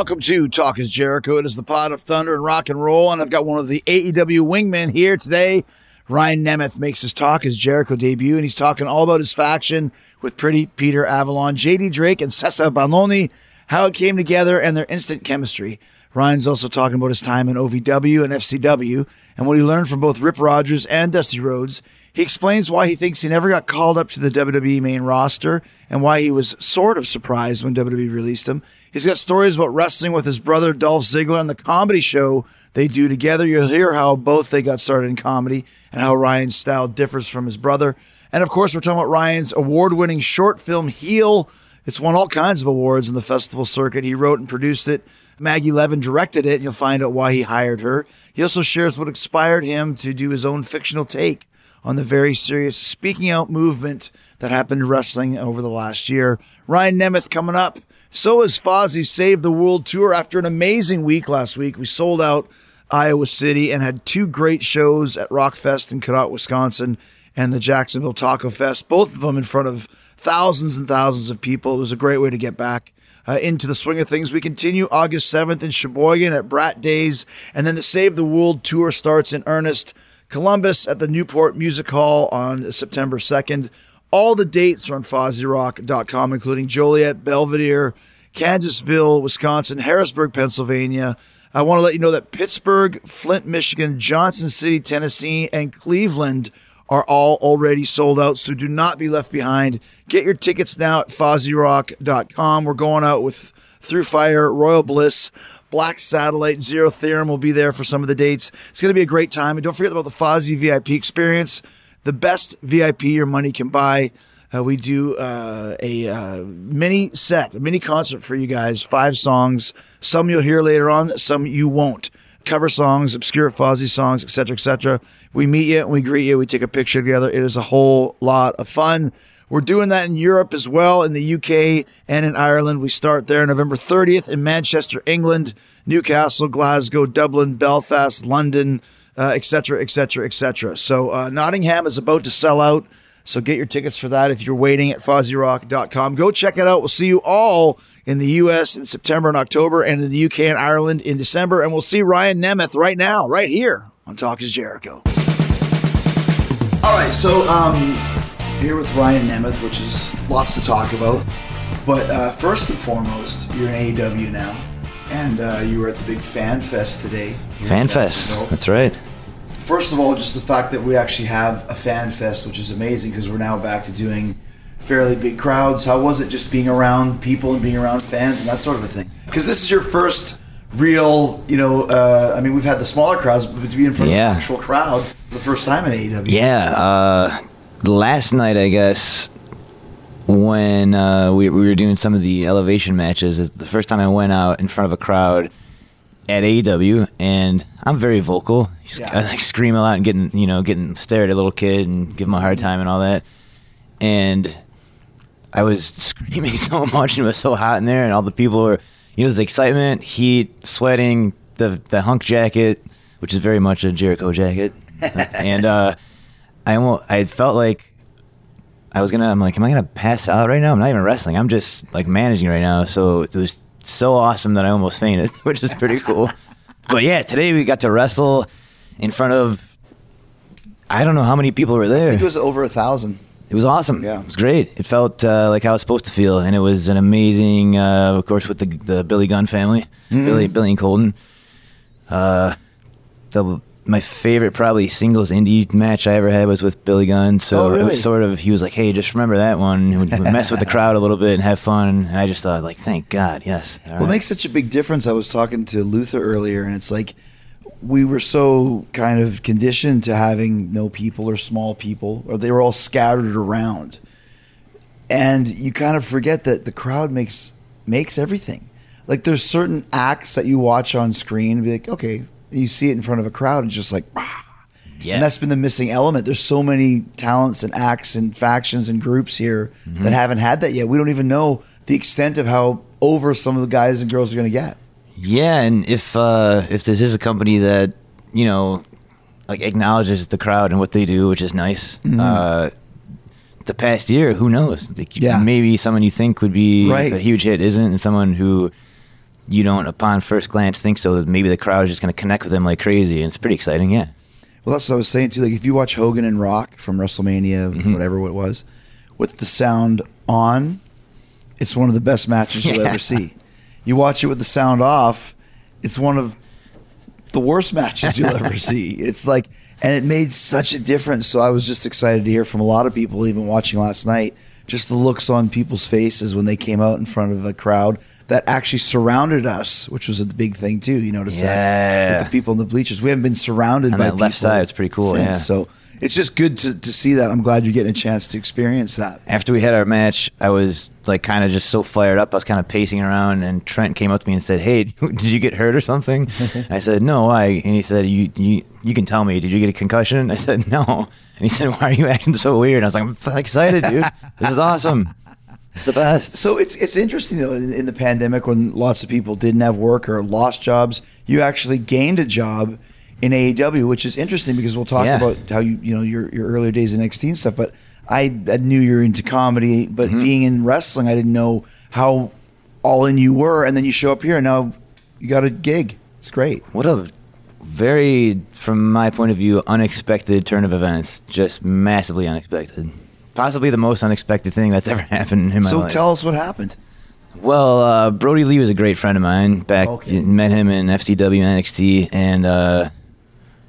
welcome to Talk is Jericho. It is the pod of thunder and rock and roll, and I've got one of the AEW wingmen here today. Ryan Nemeth makes his Talk is Jericho debut, and he's talking all about his faction with Pretty Peter Avalon, JD Drake, and Cezar Bononi, how it came together, and their instant chemistry. Ryan's also talking about his time in OVW and FCW and what he learned from both Rip Rogers and Dusty Rhodes. He explains why he thinks he never got called up to the WWE main roster and why he was sort of surprised when WWE released him. He's got stories about wrestling with his brother Dolph Ziggler and the comedy show they do together. You'll hear how both they got started in comedy and how Ryan's style differs from his brother. And of course, we're talking about Ryan's award winning short film Heel. It's won all kinds of awards in the festival circuit. He wrote and produced it. Maggie Levin directed it, and you'll find out why he hired her. He also shares what inspired him to do his own fictional take on the very serious speaking out movement that happened in wrestling over the last year. Ryan Nemeth coming up. So is Fozzy Save the World Tour after an amazing week last week. We sold out Iowa City and had two great shows at Rockfest in Cadott, Wisconsin and the Jacksonville Taco Fest, both of them in front of thousands and thousands of people. It was a great way to get back uh, into the swing of things. We continue August 7th in Sheboygan at Brat Days, and then the Save the World tour starts in earnest. Columbus at the Newport Music Hall on September 2nd. All the dates are on FozzyRock.com, including Joliet, Belvidere, Kansasville, Wisconsin, Harrisburg, Pennsylvania. I want to let you know that Pittsburgh, Flint, Michigan, Johnson City, Tennessee, and Cleveland are all already sold out, so do not be left behind. Get your tickets now at FozzyRock.com. We're going out with Through Fire, Royal Bliss, Black Satellite, Zero Theorem will be there for some of the dates. It's going to be a great time. And don't forget about the Fozzy VIP experience, the best VIP your money can buy. Uh, we do uh, a uh, mini set, a mini concert for you guys, five songs. Some you'll hear later on, some you won't. Cover songs, obscure Fozzy songs, etc., etc. We meet you, and we greet you, we take a picture together. It is a whole lot of fun. We're doing that in Europe as well, in the UK and in Ireland. We start there November 30th in Manchester, England, Newcastle, Glasgow, Dublin, Belfast, London, etc., etc., etc. So uh, Nottingham is about to sell out. So get your tickets for that if you're waiting at FozzyRock.com. Go check it out. We'll see you all in the U.S. in September and October, and in the U.K. and Ireland in December. And we'll see Ryan Nemeth right now, right here on Talk is Jericho. All right, so um, here with Ryan Nemeth, which is lots to talk about. But uh, first and foremost, you're in AEW now, and uh, you were at the big Fan Fest today. Fan Fest, that's right. First of all, just the fact that we actually have a Fan Fest, which is amazing because we're now back to doing fairly big crowds. How was it just being around people and being around fans and that sort of a thing? Because this is your first real, you know, uh, I mean, we've had the smaller crowds, but to be in front Yeah. of an actual crowd for the first time in AEW. Yeah, uh, last night I guess when uh, we, we were doing some of the elevation matches, it's the first time I went out in front of a crowd at AEW, and I'm very vocal. Yeah. I like scream a lot and getting you know getting stared at a little kid and give him a hard time and all that, and I was screaming so much and it was so hot in there, and all the people were, you know, there's excitement, heat, sweating, the the hunk jacket, which is very much a Jericho jacket, and uh, I almost, I felt like I was gonna, I'm like, am I gonna pass out right now? I'm not even wrestling. I'm just like managing right now. So it was so awesome that I almost fainted, which is pretty cool. but yeah, today we got to wrestle in front of. I don't know how many people were there. I think it was over a thousand. It was awesome. Yeah. It was great. It felt uh, like how it's supposed to feel, and it was an amazing, uh, of course, with the the Billy Gunn family, Mm-hmm. Billy Billy and Colton. Uh, the my favorite probably singles indie match I ever had was with Billy Gunn. So Oh, it was sort of he was like, "Hey, just remember that one. Would mess with the crowd a little bit and have fun." And I just thought, like, thank God, yes. All Well, it right. makes such a big difference. I was talking to Luther earlier, and it's like we were so kind of conditioned to having no people or small people, or they were all scattered around, and you kind of forget that the crowd makes makes everything. Like there's certain acts that you watch on screen and be like, okay, you see it in front of a crowd, and it's just like. "Ah." yeah. And that's been the missing element. There's so many talents and acts and factions and groups here Mm-hmm. that haven't had that yet. We don't even know the extent of how over some of the guys and girls are going to get. Yeah, and if uh, if this is a company that you know like acknowledges the crowd and what they do, which is nice. Uh, the past year, who knows? Like, Yeah. maybe someone you think would be Right. a huge hit isn't, and someone who you don't, upon first glance, think so. That maybe the crowd is just going to connect with them like crazy, and it's pretty exciting. Yeah. Well, that's what I was saying too. Like if you watch Hogan and Rock from WrestleMania, Mhm. whatever it was, with the sound on, it's one of the best matches you'll Yeah. ever see. You watch it with the sound off, it's one of the worst matches you'll ever see. It's like, and it made such a difference. So I was just excited to hear from a lot of people, even watching last night, just the looks on people's faces when they came out in front of a crowd that actually surrounded us, which was a big thing too. You notice that Yeah. with the people in the bleachers, we haven't been surrounded On by that left side, it's pretty cool, since. yeah. So it's just good to, to see that. I'm glad you're getting a chance to experience that. after we had our match, I was like kind of just so fired up. I was kind of pacing around, and Trent came up to me and said, "Hey, did you get hurt or something?" I said, "No, why?" And he said, "You you you can tell me. Did you get a concussion?" I said, "No." And he said, "Why are you acting so weird?" I was like, "I'm excited, dude. This is awesome. It's the best." So it's it's interesting though in, in the pandemic when lots of people didn't have work or lost jobs, you actually gained a job in AEW, which is interesting because we'll talk Yeah. about how you you know your your earlier days in NXT and stuff. But I, I knew you were into comedy, but Mm-hmm. being in wrestling, I didn't know how all in you were. And then you show up here, and now you got a gig. It's great. What a very, from my point of view, unexpected turn of events. Just massively unexpected. Possibly the most unexpected thing that's ever happened in my so life. So tell us what happened. Well, uh, Brodie Lee was a great friend of mine. Back Okay. met him in FCW NXT, and uh,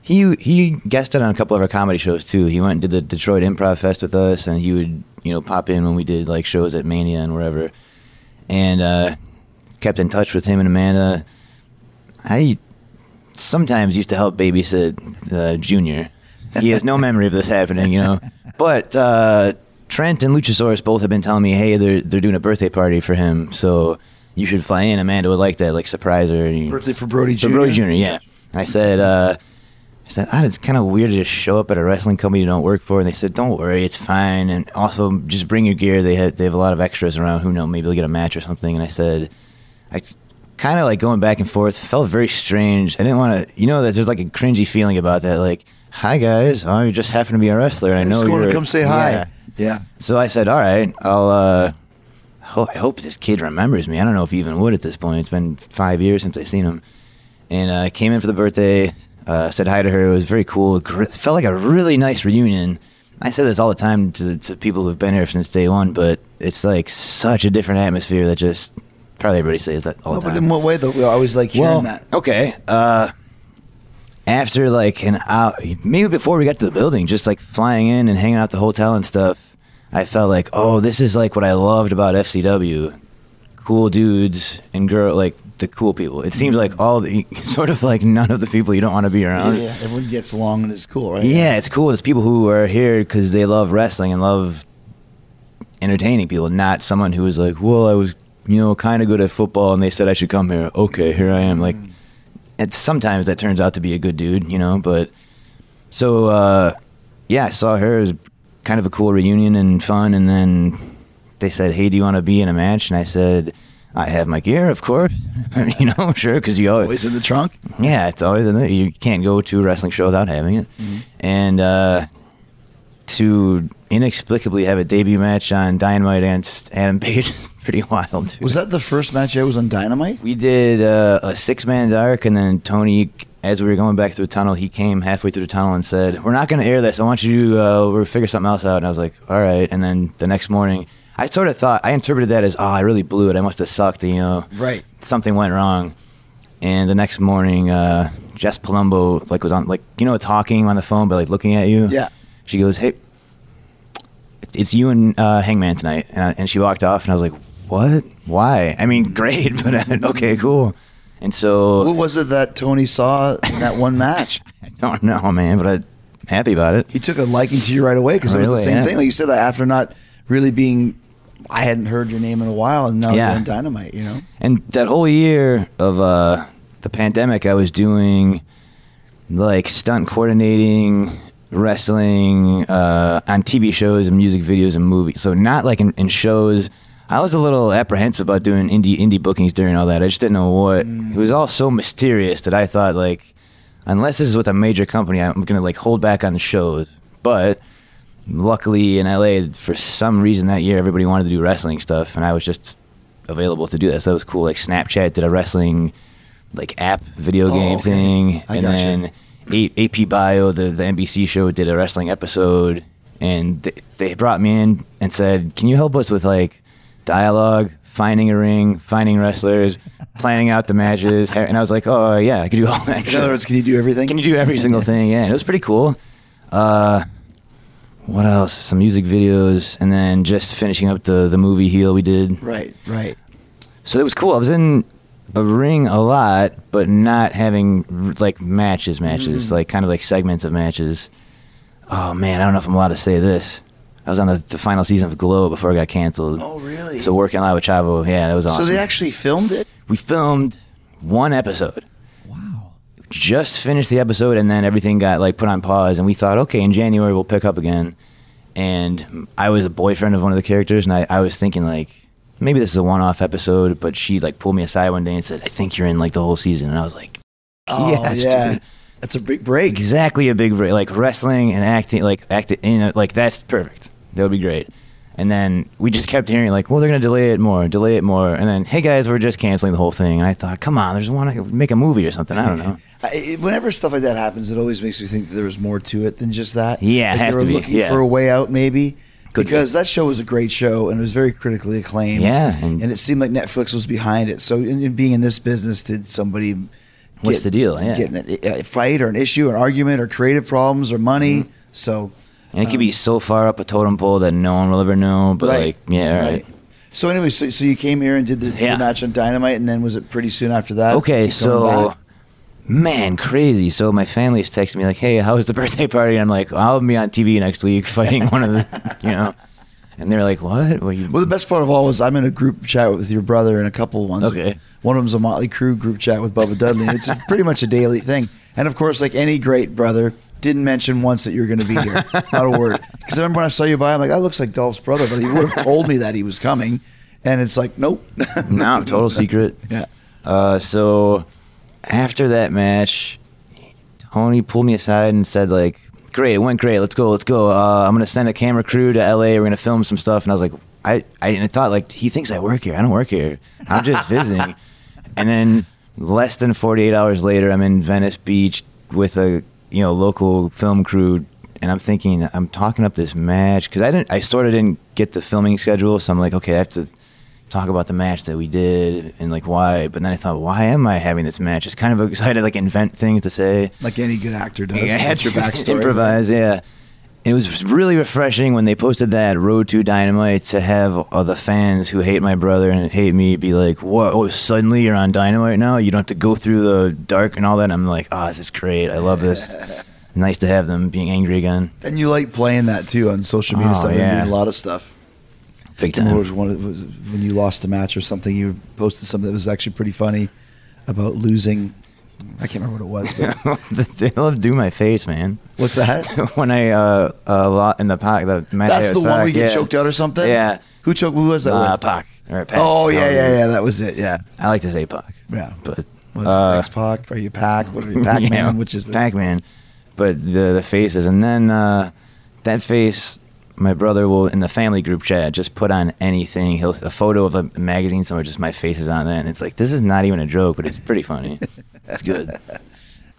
he he guested on a couple of our comedy shows too. He went and did the Detroit Improv Fest with us, and he would you know pop in when we did like shows at Mania and wherever, and uh, kept in touch with him and Amanda. I sometimes used to help babysit uh, Junior. He has no memory of this happening, you know. But uh, Trent and Luchasaurus both have been telling me, hey, they're they're doing a birthday party for him, so you should fly in. Amanda would like that, like surprise her. Birthday for Brodie for Jr. Brodie Jr. Yeah. I said, uh, I said, ah, it's kind of weird to just show up at a wrestling company you don't work for. And they said, don't worry, it's fine. And also, just bring your gear. They have they have a lot of extras around. Who know? Maybe they'll get a match or something. And I said, I kind of like going back and forth. Felt very strange. I didn't want to, you know, that there's like a cringy feeling about that. Like, hi guys, oh, you just happen to be a wrestler. I know Just going to you're come say hi. Yeah. Yeah. So I said, all right, I'll. Uh, ho- I hope this kid remembers me. I don't know if he even would at this point. It's been five years since I seen him, and I uh, came in for the birthday. Uh, said hi to her. It was very cool. Gr- felt like a really nice reunion. I say this all the time to, to people who've been here since day one, but it's like such a different atmosphere that just probably everybody says that all No, the but time. in what way though? We always like hearing Well, that. okay. Uh, after like an hour, maybe before we got to the building, just like flying in and hanging out at the hotel and stuff, I felt like, oh, this is like what I loved about FCW. Cool dudes and girl, like the cool people. It seems like all the sort of like none of the people you don't want to be around. yeah, everyone gets along and it's cool, right? Yeah, it's cool. It's people who are here because they love wrestling and love entertaining people, not someone who was like, well, I was, you know, kind of good at football and they said I should come here. Okay, here I am. Like, it's sometimes that turns out to be a good dude, you know, but so, uh, yeah, I saw her. It was kind of a cool reunion and fun. And then they said, hey, do you want to be in a match? And I said, I have my gear, of course. you know, sure, because you always, Always in the trunk. yeah, it's always in there. You can't go to a wrestling show without having it. And uh, to inexplicably have a debut match on Dynamite against Adam Page is pretty wild. dude. Was that the first match I was on Dynamite? We did uh, a six man dark, and then Tony, as we were going back through the tunnel, he came halfway through the tunnel and said, "We're not going to air this. I want you to uh, we'll figure something else out." And I was like, "All right." And then the next morning, I sort of thought I interpreted that as, "Oh, I really blew it. I must have sucked." You know, Right. something went wrong. And the next morning, uh, Jess Palumbo like was on like you know talking on the phone but like looking at you. Yeah. She goes, "Hey, it's you and uh, Hangman tonight," and, I, and she walked off, and I was like, "What? Why? I mean, great, but uh, okay, cool." And so What was it that Tony saw in that one match? I don't know, man, but I'm happy about it. He took a liking to you right away because it was the same yeah. thing. Like you said, that after not really being, I hadn't heard your name in a while, and now Yeah. you're Dynamite. You know, And that whole year of uh, the pandemic, I was doing like stunt coordinating, wrestling uh, on TV shows and music videos and movies. So not like in, in shows. I was a little apprehensive about doing indie indie bookings during all that. I just didn't know what. It was all so mysterious that I thought like, unless this is with a major company, I'm gonna like hold back on the shows. But luckily in LA, for some reason that year, everybody wanted to do wrestling stuff, and I was just available to do that. So that was cool. Like Snapchat did a wrestling like app video Oh, game okay. thing, I and then AP Bio, the the NBC show, did a wrestling episode, and they, they brought me in and said, "Can you help us with like dialogue, finding a ring, finding wrestlers, planning out the matches?" And I was like, "Oh yeah, I could do all that." In other words, can you do everything? Can you do every single thing? Yeah, and it was pretty cool. Uh, what else? Some music videos, and then just finishing up the the movie Heel we did. Right, right. So it was cool. I was in a ring a lot, but not having like matches, matches, Mm. like kind of like segments of matches. Oh man, I don't know if I'm allowed to say this. I was on the, the final season of Glow before it got canceled. Oh, really? So working a lot with Chavo, yeah, that was awesome. So they actually filmed it. we filmed one episode Wow. just finished the episode and then everything got like put on pause and we thought okay in january we'll pick up again and i was a boyfriend of one of the characters and i, I was thinking like maybe this is a one-off episode but she like pulled me aside one day and said i think you're in like the whole season and i was like Oh, Yes, yeah. dude. That's a big break. exactly a big break like wrestling and acting like acting you know like that's perfect that would be great and then we just kept hearing like well they're gonna delay it more delay it more and then hey guys we're just canceling the whole thing and i thought come on there's one to make a movie or something i don't know I, whenever stuff like that happens, it always makes me think that there was more to it than just that. Yeah, it like they were to looking yeah. for a way out, maybe. Could because that show was a great show and it was very critically acclaimed. Yeah, and- and, it seemed like Netflix was behind it. So, in, in being in this business, did somebody What's get- the deal? Yeah. get in a, fight or an issue, an argument, or creative problems or money? Mm-hmm. So, And it could be so far up a totem pole that no one will ever know. But Right. like, yeah, all right. So anyway, so, so you came here and did the, Yeah. the match on Dynamite, and then was it pretty soon after that? Okay, so? Man, crazy. So my family's texting me like, "Hey, how was the birthday party?" And I'm like, "I'll be on TV next week fighting one of the, you know." And they're like, "What? Well, the best part of all was I'm in a group chat with your brother and a couple ones. Okay. One of them's a Motley Crue group chat with Bubba Dudley. It's pretty much a daily thing. And of course, like any great brother, didn't mention once that you were going to be here. Not a word. Because I remember when I saw you by, I'm like, that looks like Dolph's brother, but he would have told me that he was coming. And it's like, nope. no, total secret." Yeah. Uh, so after that match, Tony pulled me aside and said like, "Great, it went great. Let's go, let's go. Uh, I'm gonna send a camera crew to LA. We're gonna film some stuff." And I was like, "I, I, and I thought like he thinks I work here. I don't work here. I'm just visiting." and then less than 48 hours later, I'm in Venice Beach with a you know local film crew. And I'm thinking, I'm talking up this match because I didn't, I sort of didn't get the filming schedule. So I'm like, okay, I have to talk about the match that we did and like why. But then I thought, why am I having this match? It's kind of excited like invent things to say. Like any good actor does. I had your backstory. improvise. Yeah, it was really refreshing when they posted that Road to Dynamite to have all the fans who hate my brother and hate me be like, "What? Oh, suddenly you're on Dynamite now? You don't have to go through the dark and all that." And I'm like, "Oh, this is great. I love this. nice to have them being angry again. And you like playing that too on social media Oh, stuff. yeah. A lot of stuff. Big time." was one of, was when you lost a match or something, you posted something that was actually pretty funny about losing. I can't remember what it was, but they love do my face, man. what's that? when I uh a lot in the pack the match That's the one Pac, we get yeah. choked out or something. Yeah. Who choked? Who was that? Uh, with? Pac. Or Pac. Oh yeah, yeah, yeah. That was it. Yeah, I like to say Pac. yeah. But Was uh, X Pac? Are you Pac? What are you Pac Man? yeah, Which is the Pac-Man. But the the faces, and then uh, that face, my brother will in the family group chat just put on anything. He'll a photo of a magazine somewhere, just my face is on that, and it's like this is not even a joke, but it's pretty funny. That's good.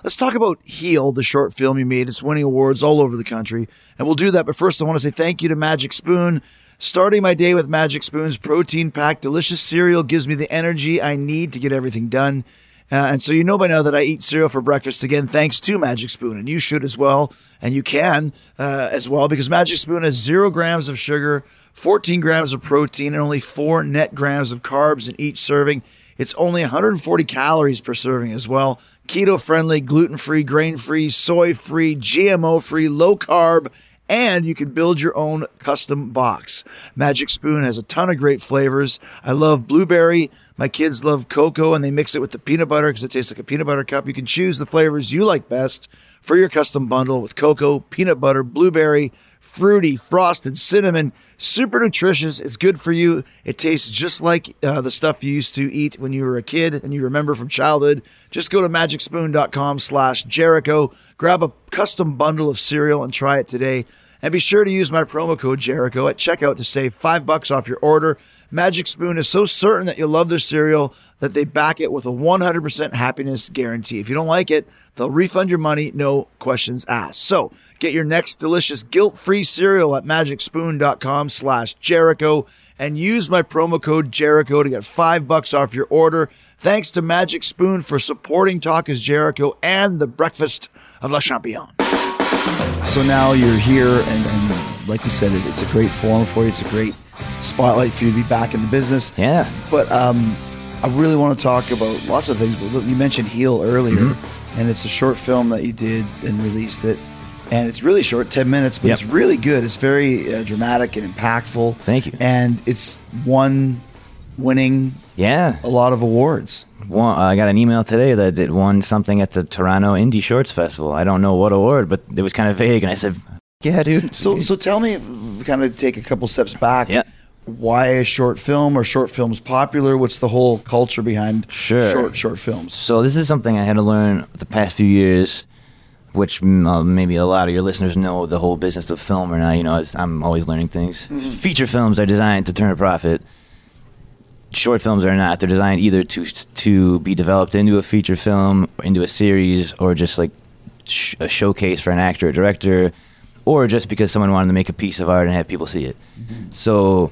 Let's talk about Heel, the short film you made. It's winning awards all over the country. And we'll do that. But first, I want to say thank you to Magic Spoon. Starting my day with Magic Spoon's protein packed delicious cereal gives me the energy I need to get everything done. Uh, and so you know by now that I eat cereal for breakfast again, thanks to Magic Spoon. And you should as well. And you can uh, as well because Magic Spoon has zero grams of sugar, 14 grams of protein, and only four net grams of carbs in each serving. It's only 140 calories per serving as well. Keto friendly, gluten free, grain free, soy free, GMO free, low carb, and you can build your own custom box. Magic Spoon has a ton of great flavors. I love blueberry. My kids love cocoa and they mix it with the peanut butter because it tastes like a peanut butter cup. You can choose the flavors you like best for your custom bundle with cocoa, peanut butter, blueberry, fruity, frosted, cinnamon, super nutritious. It's good for you. It tastes just like uh, the stuff you used to eat when you were a kid and you remember from childhood. Just go to magicspoon.com slash Jericho, grab a custom bundle of cereal and try it today. And be sure to use my promo code Jericho at checkout to save five bucks off your order. Magic Spoon is so certain that you'll love their cereal that they back it with a 100% happiness guarantee. If you don't like it, they'll refund your money, no questions asked. So get your next delicious guilt-free cereal at magicspoon.com slash Jericho and use my promo code Jericho to get five bucks off your order. Thanks to Magic Spoon for supporting Talk is Jericho and the breakfast of Le Champion. So now you're here, and, and like we said, it, it's a great forum for you. It's a great spotlight for you to be back in the business. Yeah. But um, I really want to talk about lots of things. But you mentioned Heel earlier, Mm-hmm. and it's a short film that you did and released it. And it's really short, 10 minutes, but Yep. it's really good. It's very uh, dramatic and impactful. Thank you. And it's won, winning Yeah. a lot of awards. One, I got an email today that it won something at the Toronto Indie Shorts Festival. I don't know what award, but it was kind of vague, and I said, "Yeah, dude." So, so tell me, kind of take a couple steps back. Yeah. Why a short film? Or short films popular? What's the whole culture behind Sure. short short films? So this is something I had to learn the past few years, which mm, uh, maybe a lot of your listeners know the whole business of film or not. You know, I'm always learning things. Feature films are designed to turn a profit. Short films are not. They're designed either to to be developed into a feature film, into a series, or just like sh- a showcase for an actor or director, or just because someone wanted to make a piece of art and have people see it. So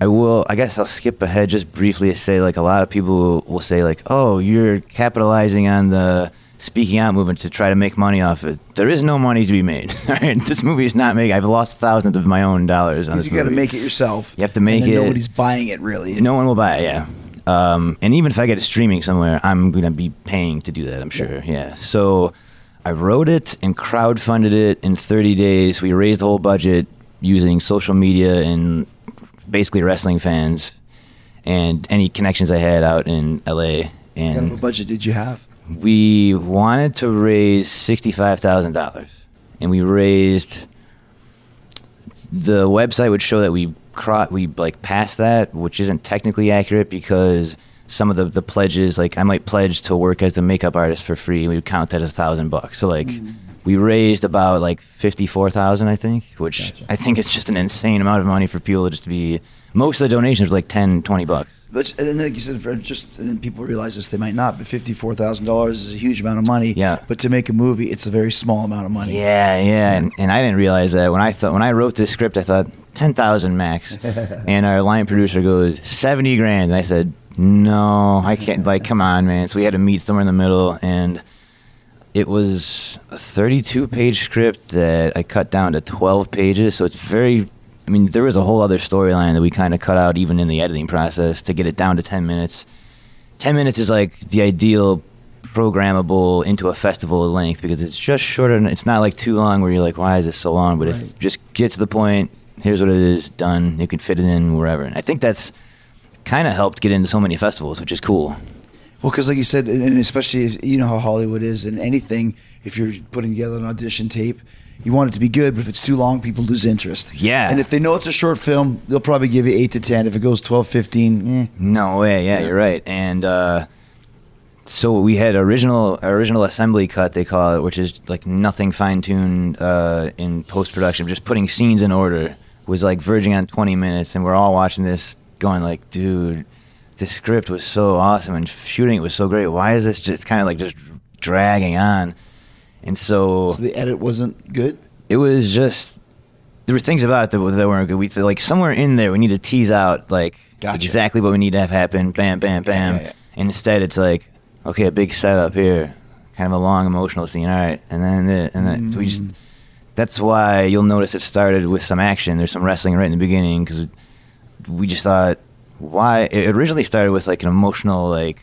I will. I guess I'll skip ahead just briefly to say like a lot of people will say like, "Oh, you're capitalizing on the speaking out movement to try to make money off it." There is no money to be made. All right, this movie is not making. I've lost thousands of my own dollars on this You got to movie. make it yourself. You have to make it- Nobody's buying it really. No one will buy it. Yeah. Um, and even if I get it streaming somewhere, I'm gonna be paying to do that. I'm sure. Yeah. So I wrote it and crowdfunded it in 30 days. We raised the whole budget using social media and basically wrestling fans and any connections I had out in LA. And what kind of a budget did you have? we wanted to raise sixty-five thousand dollars, and we raised. The website would show that we cro- we like passed that, which isn't technically accurate because some of the, the pledges, like I might pledge to work as the makeup artist for free, and we would count that as a thousand bucks. So like, mm. We raised about like fifty-four thousand, I think, which Gotcha. I think is just an insane amount of money for people to just to be. Most of the donations were like 10, 20 bucks. But and then, like you said, for just and then people realize this, they might not. But fifty four thousand dollars is a huge amount of money. Yeah. But to make a movie, it's a very small amount of money. Yeah, yeah, and, and I didn't realize that when I thought when I wrote this script, I thought ten thousand max, and our line producer goes seventy grand, and I said no, I can't. Like, come on, man. So we had to meet somewhere in the middle, and it was a thirty-two page script that I cut down to twelve pages. So it's very. I mean, there was a whole other storyline that we kind of cut out even in the editing process to get it down to ten minutes. Ten minutes is like the ideal programmable into a festival length because it's just shorter. It's not like too long where you're like, why is this so long? But it's just get to the point. Here's what it is. Done. You can fit it in wherever. And I think that's kind of helped get into so many festivals, which is cool. Well, because like you said, and especially as- you know how Hollywood is, and anything if you're putting together an audition tape, you want it to be good. But if it's too long, people lose interest. Yeah. And if they know it's a short film, they'll probably give you eight to ten. If it goes 12, 15, eh. No way. Yeah, Yeah. you're right. And uh, so we had original original assembly cut they call it, which is like nothing fine tuned uh, in post production, just putting scenes in order. Was like verging on 20 minutes, and we're all watching this, going like, dude, the script was so awesome and shooting it was so great. Why is this just kind of like just dragging on? And so so the edit wasn't good. it was just there were things about it that, that weren't good. We like somewhere in there we need to tease out like Gotcha. exactly what we need to have happen. Bam, bam, bam. yeah, yeah. And instead, it's like okay, a big setup here, kind of a long emotional scene. All right, and then the, and then so we just Mm. that's why you'll notice it started with some action. There's some wrestling right in the beginning because we just thought why it originally started with like an emotional like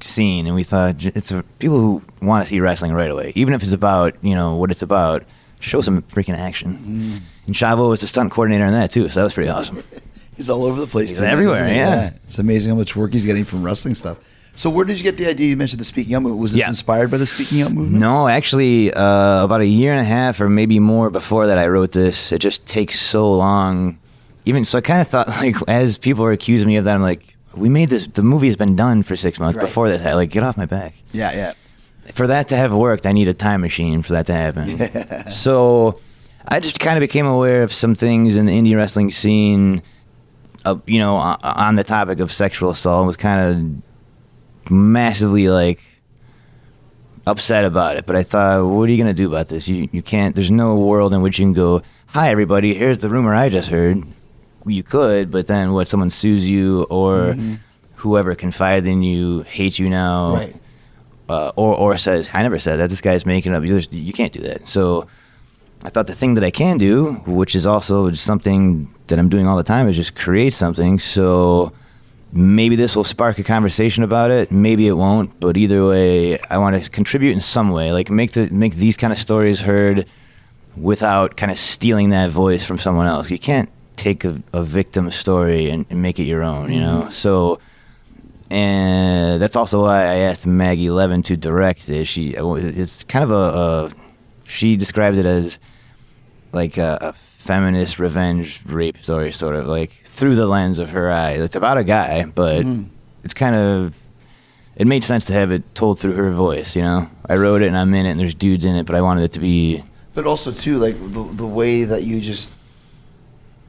scene and we thought it's a, people who want to see wrestling right away even if it's about you know what it's about show some freaking action Mm. and chavo was the stunt coordinator on that too so that was pretty awesome He's all over the place. He's too, everywhere, he? yeah. It's amazing how much work he's getting from wrestling stuff. So where did you get the idea? You mentioned the speaking out movement. Was this Yeah. inspired by the speaking out movement? no actually uh, about a year and a half or maybe more before that i wrote this it just takes so long even so i kind of thought like as people are accusing me of that i'm like we made this the movie has been done for six months Right. before this like get off my back Yeah, yeah. for that to have worked, I need a time machine for that to happen. so I just kind of became aware of some things in the indie wrestling scene uh, you know, on, on the topic of sexual assault, was kind of massively like upset about it. But I thought, what are you gonna do about this? You you can't. There's no world in which you can go. Hi, everybody. Here's the rumor I just heard. You could, but then what? Someone sues you, or whoever confided in you hates you now, Right. uh, or or says, "I never said that. This guy's making up." You, you can't do that. So I thought the thing that I can do, which is also something that I'm doing all the time, is just create something. So maybe this will spark a conversation about it. Maybe it won't. But either way, I want to contribute in some way. Like make the make these kind of stories heard without kind of stealing that voice from someone else. You can't take a, a victim story and, and make it your own. You know. Mm-hmm. So and that's also why I asked Maggie Levin to direct it. She uh, it's kind of a, a she described it as like a, a feminist revenge rape story, sort of like through the lens of her eye. It's about a guy, but mm-hmm. it's kind of it made sense to have it told through her voice. You know, I wrote it and I'm in it, and there's dudes in it, but I wanted it to be But also too, like the the way that you just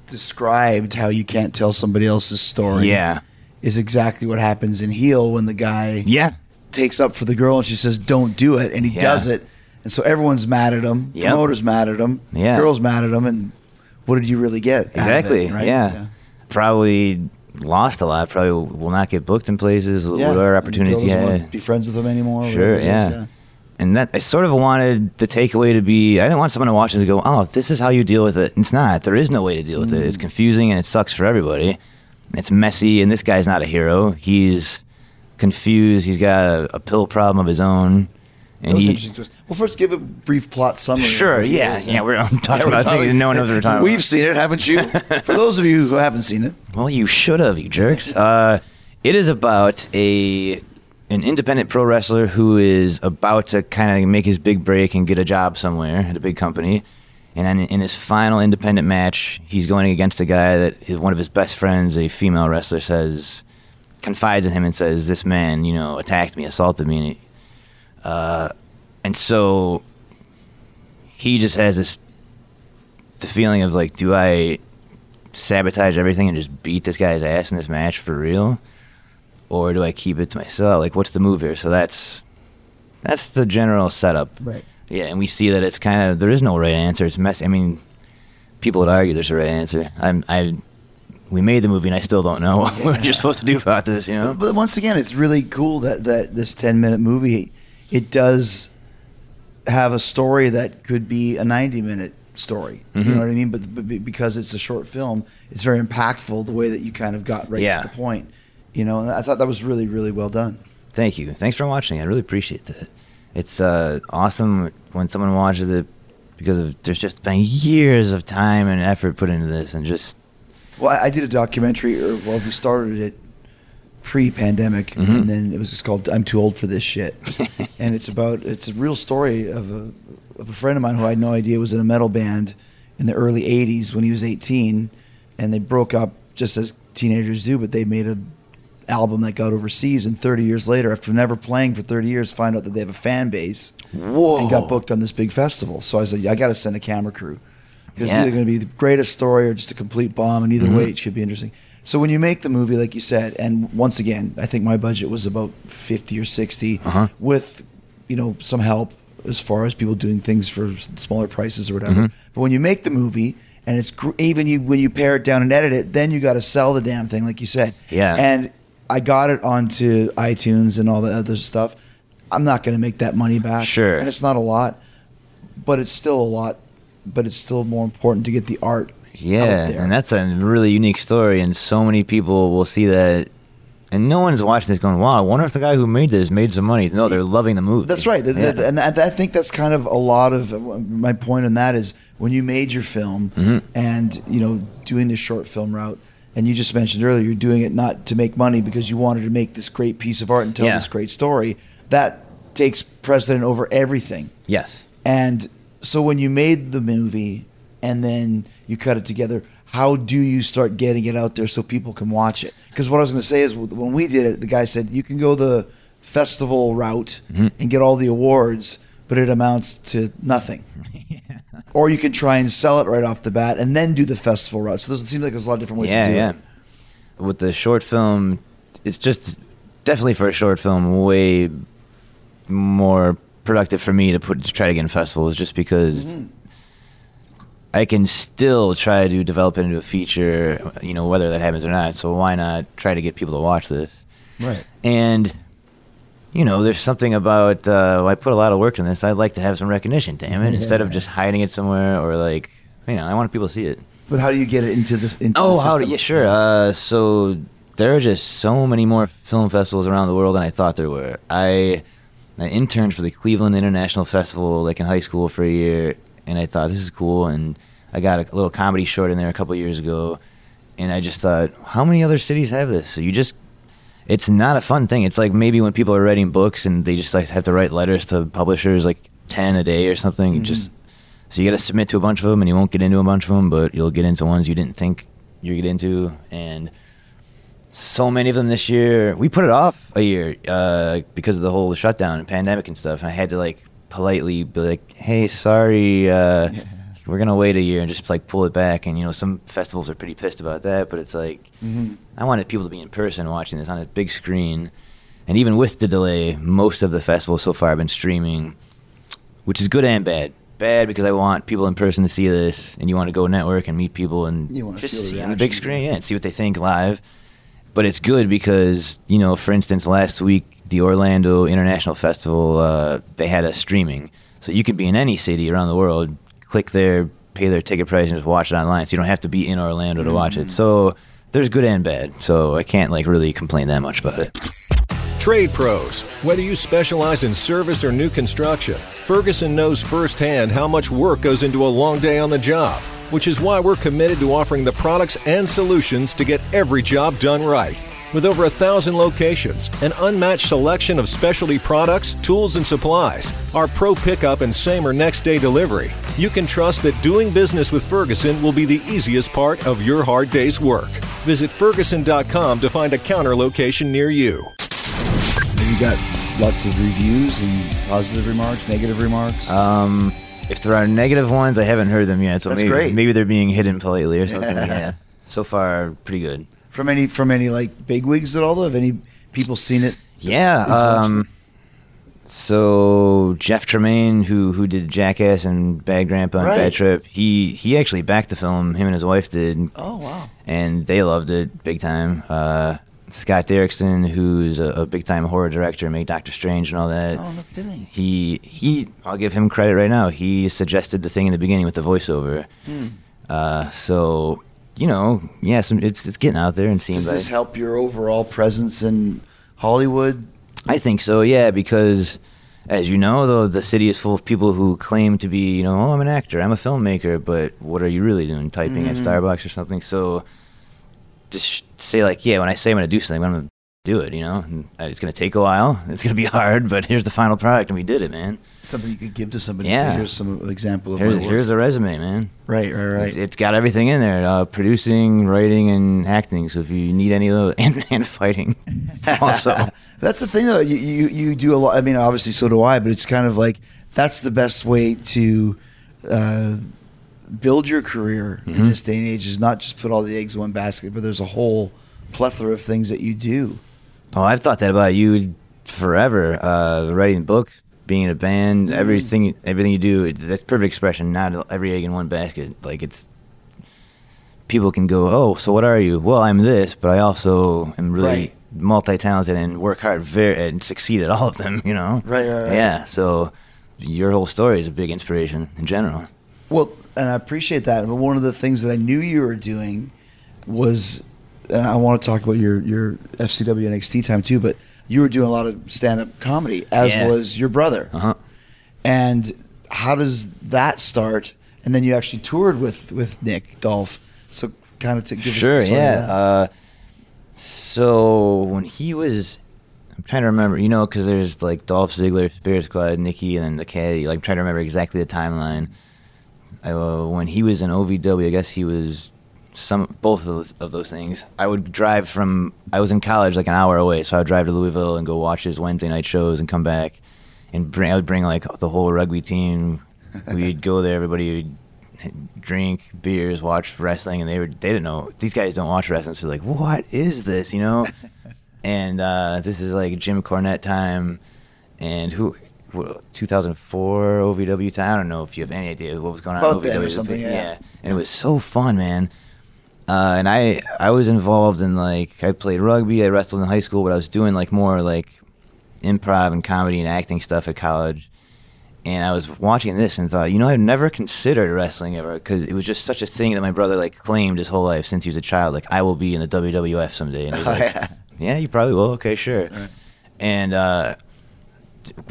described how you can't tell somebody else's story. yeah, Is exactly what happens in Heel when the guy yeah, takes up for the girl and she says, "Don't do it," and he Yeah. does it, and so everyone's mad at him. Yep. Promoter's mad at him. Yeah. Girl's mad at him, and what did you really get? of it, exactly. right? Yeah. probably lost a lot. Probably will not get booked in places. Yeah. Whatever opportunities the you girl doesn't to be friends with him anymore. Sure, it is, yeah. And that I sort of wanted the takeaway to be I didn't want someone to watch this and go, oh, this is how you deal with it. It's not. There is no way to deal with it. Mm. It's confusing and it sucks for everybody. It's messy, and this guy's not a hero. He's confused. He's got a, a pill problem of his own, That and was he. interesting to us. Well, first give a brief plot summary. Sure, yeah, yeah. We're I'm talking Yeah, we're about talking- things no one knows what we're talking We've about. seen it, haven't you? For those of you who haven't seen it, Well, you should have, you jerks. Uh, it is about a an independent pro wrestler who is about to kind of make his big break and get a job somewhere at a big company. And in his final independent match, he's going against a guy that one of his best friends, a female wrestler, says confides in him and says, "This man, you know, attacked me, assaulted me," and, he, uh, and so he just has this the feeling of like, do I sabotage everything and just beat this guy's ass in this match for real, or do I keep it to myself? Like, what's the move here? So that's that's the general setup. Right. Yeah, and we see that it's kind of there is no right answer. It's messy. I mean, people would argue there's a right answer. I'm I. We made the movie, and I still don't know what you're supposed to do about this. You know? But once again, it's really cool that, that this 10 minute movie, it does have a story that could be a 90 minute story. You Mhm. know what I mean? But, but because it's a short film, it's very impactful the way that you kind of got right Yeah. to the point. You know, and I thought that was really, really well done. Thank you. Thanks for watching. I really appreciate that. It's uh, awesome when someone watches it because of, there's just been years of time and effort put into this, and just Well, I, I did a documentary, or well, we started it pre-pandemic, Mhm. and then it was just called "I'm Too Old for This Shit," and it's about it's a real story of a of a friend of mine who I had no idea was in a metal band in the early '80s when he was 18, and they broke up just as teenagers do, but they made a album that got overseas, and 30 years later, after never playing for 30 years, find out that they have a fan base whoa, and got booked on this big festival. So I said, I got to send a camera crew. It's Yeah. either going to be the greatest story or just a complete bomb, and either Mhm. way, it should be interesting. So when you make the movie, like you said, and once again, I think my budget was about fifty or 60 Uh-huh. with, you know, some help as far as people doing things for smaller prices or whatever. Mhm. But when you make the movie, and it's even you when you pare it down and edit it, then you got to sell the damn thing, like you said. Yeah. And I got it onto iTunes and all the other stuff. I'm not going to make that money back. Sure. And it's not a lot, but it's still a lot. But it's still more important to get the art. yeah, out there. and that's a really unique story, and so many people will see that. And no one's watching this going, "Wow, I wonder if the guy who made this made some money." No, they're loving the movie. That's right. Yeah. And I think that's kind of a lot of my point on that is when you made your film Mhm. and, you know, doing the short film route, and you just mentioned earlier, you're doing it not to make money because you wanted to make this great piece of art and tell Yeah. this great story. That takes precedent over everything. yes, And so when you made the movie and then you cut it together, how do you start getting it out there so people can watch it? Because what I was going to say is when we did it, the guy said you can go the festival route Mhm. and get all the awards, but it amounts to nothing. Or you can try and sell it right off the bat and then do the festival route. So it seems like there's a lot of different ways yeah, to do yeah. it. with the short film, it's just definitely for a short film way more productive for me to put to try to get in festivals, just because. Mm-hmm. I can still try to develop it into a feature, you know, whether that happens or not. So why not try to get people to watch this? Right. And you know, there's something about uh, I put a lot of work in this. I'd like to have some recognition, damn it, instead of just hiding it somewhere or like, you know, I want people to see it. But how do you get it into this? Into Oh, the how? system? Yeah, sure. Uh, so there are just so many more film festivals around the world than I thought there were. I, I interned for the Cleveland International Festival like in high school for a year, and I thought this is cool, and I got a little comedy short in there a couple years ago, and I just thought, how many other cities have this? So you just it's not a fun thing. It's like maybe when people are writing books and they just like have to write letters to publishers like 10 a day or something. You Just so you got to submit to a bunch of them and you won't get into a bunch of them, but you'll get into ones you didn't think you get into and so many of them this year. We put it off a year uh, because of the whole shutdown and pandemic and stuff. And I had to like politely be like, "Hey, sorry, uh, we're gonna wait a year and just like pull it back." And you know, some festivals are pretty pissed about that, but it's like I wanted people to be in person watching this on a big screen. And even with the delay, most of the festivals so far have been streaming, which is good and bad. Bad because I want people in person to see this, and you want to go network and meet people and just see on the big screen, yeah, and see what they think live. But it's good because you know, for instance, last week the Orlando International Festival uh, they had us streaming, so you could be in any city around the world, click there, pay their ticket price, and just watch it online. So you don't have to be in Orlando to watch it. Mm-hmm. So there's good and bad. So I can't like really complain that much about it. Trade pros. Whether you specialize in service or new construction, Ferguson knows firsthand how much work goes into a long day on the job, which is why we're committed to offering the products and solutions to get every job done right. With over a thousand locations, an unmatched selection of specialty products, tools, and supplies, our pro pickup and same or next day delivery, you can trust that doing business with Ferguson will be the easiest part of your hard day's work. Visit Ferguson.com to find a counter location near you. You got lots of reviews and positive remarks, negative remarks. Um, if there are negative ones, I haven't heard them yet. So That's maybe great. maybe they're being hidden politely or something. Yeah. yeah. So far, pretty good. From any from any like bigwigs at all? Though, have any people seen it? Yeah. Um, so Jeff Tremaine, who who did Jackass and Bad Grandpa and Right. Bad Trip, he he actually backed the film. Him and his wife did, Oh wow! and they loved it big time. Uh, Scott Derrickson, who's a, a big time horror director, made Doctor Strange and all that. Oh no kidding! He he, I'll give him credit right now. He suggested the thing in the beginning with the voiceover. Hmm. Uh, so you know, yeah, some, it's it's getting out there and seen. Does this help your overall presence in Hollywood? I think so, yeah, because as you know, though, the city is full of people who claim to be, you know, oh, I'm an actor, I'm a filmmaker, but what are you really doing? Typing at Starbucks or something? So just say like, yeah, when I say I'm gonna do something, I'm gonna do it. You know, and uh, it's gonna take a while, it's gonna be hard, but here's the final product, and we did it, man. Something you could give to somebody. Yeah. Here's some example of Here's my work. here's a resume, man. right, right, right. It's, it's got everything in there: uh, producing, writing, and acting. So if you need any of those, and, and fighting, also. That's the thing, though. You, you you do a lot. I mean, obviously, so do I. But it's kind of like that's the best way to uh, build your career Mm-hmm. in this day and age. Is not just put all the eggs in one basket, but there's a whole plethora of things that you do. Oh, I've thought that about you forever. Uh, writing books, being in a band, mm-hmm. everything, everything you do. That's perfect expression. Not every egg in one basket. Like it's. People can go, oh, so what are you? Well, I'm this, but I also am really Right. multi-talented and work hard very and succeed at all of them. You know. Right, right, right. Yeah. So, your whole story is a big inspiration in general. Well, and I appreciate that. But one of the things that I knew you were doing was, and I want to talk about your your FCW NXT time too. But you were doing a lot of stand up comedy, as Yeah. was your brother. Uh huh. And how does that start? And then you actually toured with with Nick Dolph. So kind of to give Sure, us the story of yeah. Uh, so when he was, I'm trying to remember, you know, because there's like Dolph Ziggler, Spirit Squad, Nikki, and then the Caddy. Like, I'm trying to remember exactly the timeline. I, uh, when he was in OVW, I guess he was some both of those, of those things. I would drive from. I was in college, like an hour away, so I would drive to Louisville and go watch his Wednesday night shows and come back, and bring. I would bring like the whole rugby team. We'd go there. Everybody would drink beers, watch wrestling, and they were they didn't know these guys don't watch wrestling, so like, what is this, you know? and uh, this is like Jim Cornette time, and who. 2004 OVW time. I don't know if you have any idea what was going on. About then or OVW. something, yeah. and it was so fun, man. Uh, and I I was involved in like I played rugby, I wrestled in high school, but I was doing like more like improv and comedy and acting stuff at college. And I was watching this and thought, you know, I've never considered wrestling ever because it was just such a thing that my brother like claimed his whole life since he was a child. Like, I will be in the WWF someday. And he was Oh, like, yeah. yeah, you probably will. Okay, sure. And uh,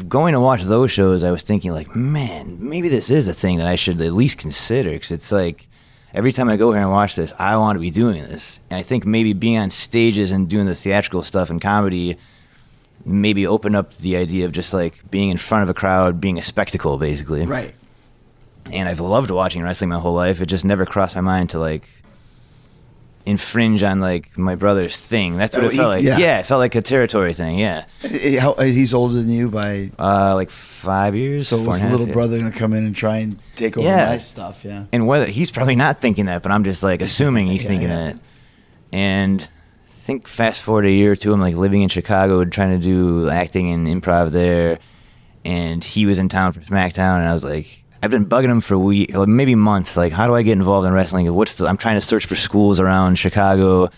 going to watch those shows, I was thinking like, man, maybe this is a thing that I should at least consider because it's like every time I go here and watch this, I want to be doing this. And I think maybe being on stages and doing the theatrical stuff and comedy maybe open up the idea of just like being in front of a crowd, being a spectacle, basically. Right. And I've loved watching wrestling my whole life. It just never crossed my mind to like infringe on like my brother's thing. That's what Oh, it felt he- like. yeah. Yeah. it felt like a territory thing. Yeah. How- He's older than you by. Uh, like five years. So was and the half, little brother going to come in and try and take over Yeah. my stuff? Yeah. and whether he's probably not thinking that, but I'm just like assuming he's Yeah, thinking that. And I think fast forward a year or two, I'm like living in Chicago, trying to do acting and improv there, and he was in town for SmackDown, and I was like, I've been bugging him for week, or maybe months. Like, how do I get involved in wrestling? What's the, I'm trying to search for schools around Chicago,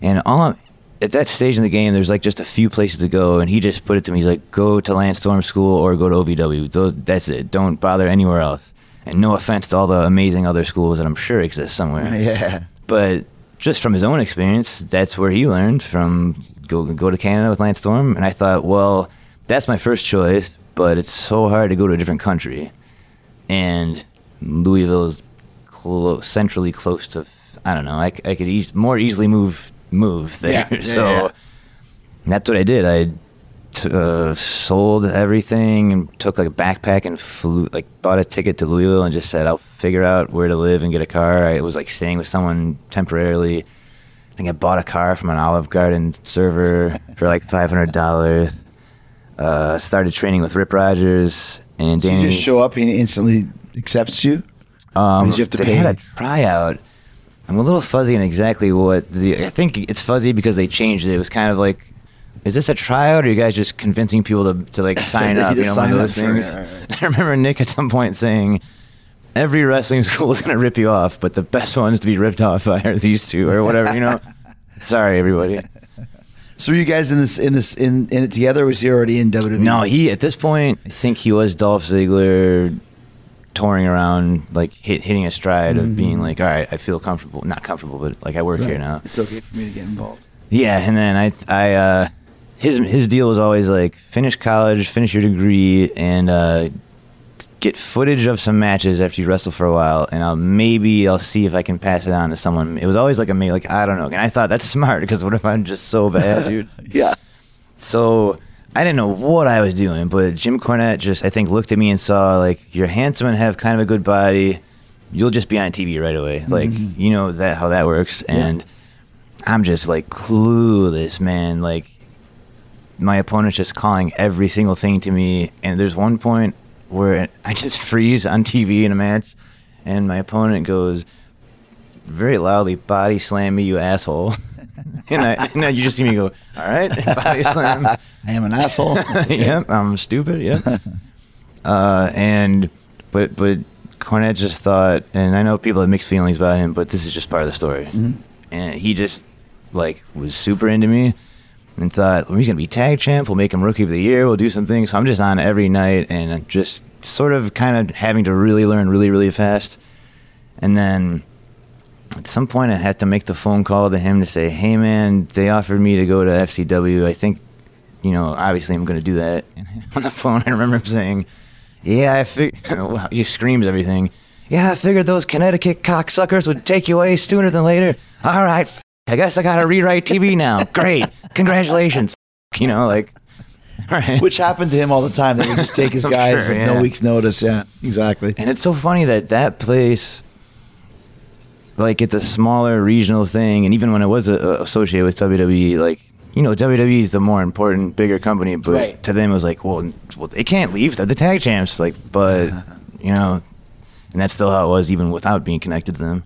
and all I'm, at that stage in the game, there's like just a few places to go, and he just put it to me. He's like, go to Lance Storm School or go to OVW. Those, that's it. Don't bother anywhere else. And no offense to all the amazing other schools that I'm sure exist somewhere. Yeah. But just from his own experience, that's where he learned from go go to Canada with Lance Storm. And I thought, well, that's my first choice, but it's so hard to go to a different country. And Louisville is close, centrally close to, I don't know, I could eas- more easily move move there. Yeah, yeah, so yeah. that's what I did. I t- uh, sold everything and took like a backpack and flew, like bought a ticket to Louisville and just said I'll figure out where to live and get a car. I was like staying with someone temporarily. I think I bought a car from an Olive Garden server for like five hundred dollars. Uh, started training with Rip Rogers and So Danny. you just show up and he instantly accepts you? Um, Did you have to they pay? had a tryout. I'm a little fuzzy on exactly what the. I think it's fuzzy because they changed it. It was kind of like, is this a tryout, or are you guys just convincing people to to like sign up? You know, one sign of those it, things. right. I remember Nick at some point saying, "Every wrestling school is going to rip you off, but the best ones to be ripped off by are these two, or whatever." You know. Sorry, everybody. So were you guys in this in this in, in it together? Or was he already in WWE? No, he at this point, I think he was Dolph Ziggler, touring around, like hit, hitting a stride of being like, all right, I feel comfortable, not comfortable, but like I work here now. It's okay for me to get involved. Yeah, and then I, I, uh, his his deal was always like finish college, finish your degree, and uh, get footage of some matches after you wrestle for a while, and I'll maybe I'll see if I can pass it on to someone. It was always like a me, like I don't know, and I thought that's smart because what if I'm just so bad, dude? Yeah. So I didn't know what I was doing, but Jim Cornette just I think looked at me and saw like you're handsome and have kind of a good body. You'll just be on TV right away. Mm-hmm. Like you know that how that works. And I'm just like clueless, man. Like my opponent's just calling every single thing to me. And there's one point where I just freeze on TV in a match, and my opponent goes very loudly, "Body slam me, you asshole." and, I, and then you just see me go, "All right, body slam." I am an asshole. yep, I'm stupid. Yep. uh, and but but Cornette just thought, and I know people have mixed feelings about him, but this is just part of the story. And he just like was super into me, and thought well, he's gonna be tag champ. We'll make him rookie of the year. We'll do some things. So I'm just on every night, and just sort of kind of having to really learn really really fast. And then at some point, I had to make the phone call to him to say, "Hey, man, they offered me to go to FCW. I think, you know, obviously I'm going to do that." And on the phone, I remember him saying, "Yeah, I fig-, well, he screams everything. Yeah, I figured those Connecticut cocksuckers would take you away sooner than later. All right, I guess I got to rewrite TV now. Great, congratulations. You know, like, all right. Which happened to him all the time. They would just take his guys sure, with no week's notice. Yeah, exactly. And it's so funny that that place, like it's a smaller regional thing, and even when it was uh, associated with WWE, like you know WWE is the more important, bigger company, but Right. to them it was like, well, well, they can't leave. They're the tag champs, like, but you know, and that's still how it was even without being connected to them.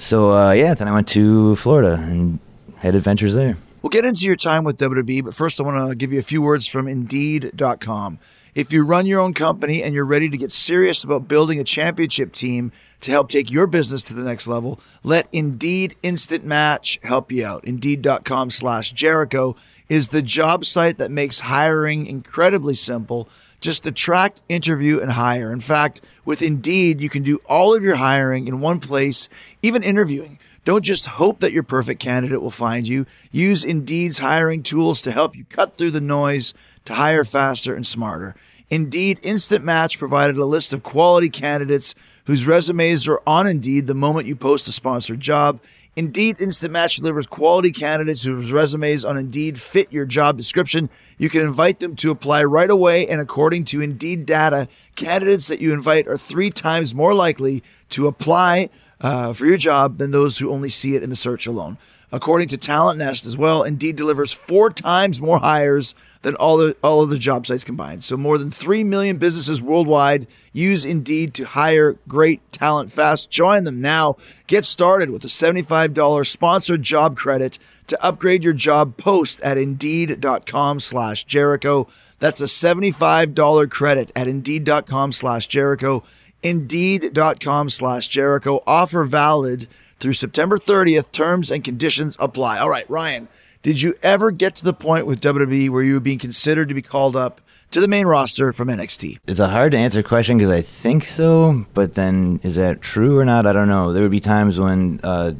So uh, yeah, then I went to Florida and had adventures there. We'll get into your time with WWE, but first I want to give you a few words from Indeed.com. If you run your own company and you're ready to get serious about building a championship team to help take your business to the next level, let Indeed Instant Match help you out. Indeed.com slash Jericho is the job site that makes hiring incredibly simple. Just attract, interview, and hire. In fact, with Indeed, you can do all of your hiring in one place, even interviewing. Don't just hope that your perfect candidate will find you. Use Indeed's hiring tools to help you cut through the noise to hire faster and smarter. Indeed Instant Match provided a list of quality candidates whose resumes are on Indeed the moment you post a sponsored job. Indeed Instant Match delivers quality candidates whose resumes on Indeed fit your job description. You can invite them to apply right away, and according to Indeed data, candidates that you invite are three times more likely to apply uh, for your job than those who only see it in the search alone. According to Talent Nest as well, Indeed delivers four times more hires than all the all of the job sites combined. So more than 3 million businesses worldwide use Indeed to hire great talent fast. Join them now. Get started with a $75 sponsored job credit to upgrade your job post at indeed.com slash Jericho. That's a $75 credit at indeed.com slash Jericho. Indeed.com slash Jericho. Offer valid through September 30th. Terms and conditions apply. All right, Ryan, did you ever get to the point with WWE where you were being considered to be called up to the main roster from NXT? It's a hard to answer question because I think so, but then is that true or not? I don't know. There would be times when uh,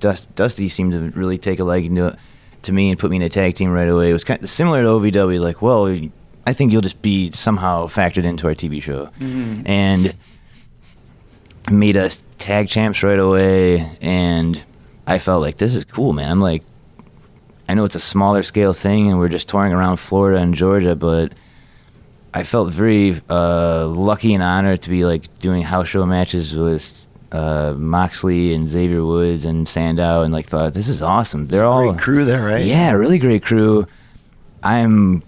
Dust, Dusty seemed to really take a liking to, to me and put me in a tag team right away. It was kind of similar to OVW, like, well, I think you'll just be somehow factored into our TV show. Mm-hmm. And made us tag champs right away, and I felt like this is cool, man. I'm like, I know it's a smaller scale thing, and we're just touring around Florida and Georgia, but I felt very uh, lucky and honored to be like doing house show matches with uh, Moxley and Xavier Woods and Sandow, and like thought this is awesome. They're all great crew there, right? Yeah, really great crew. I'm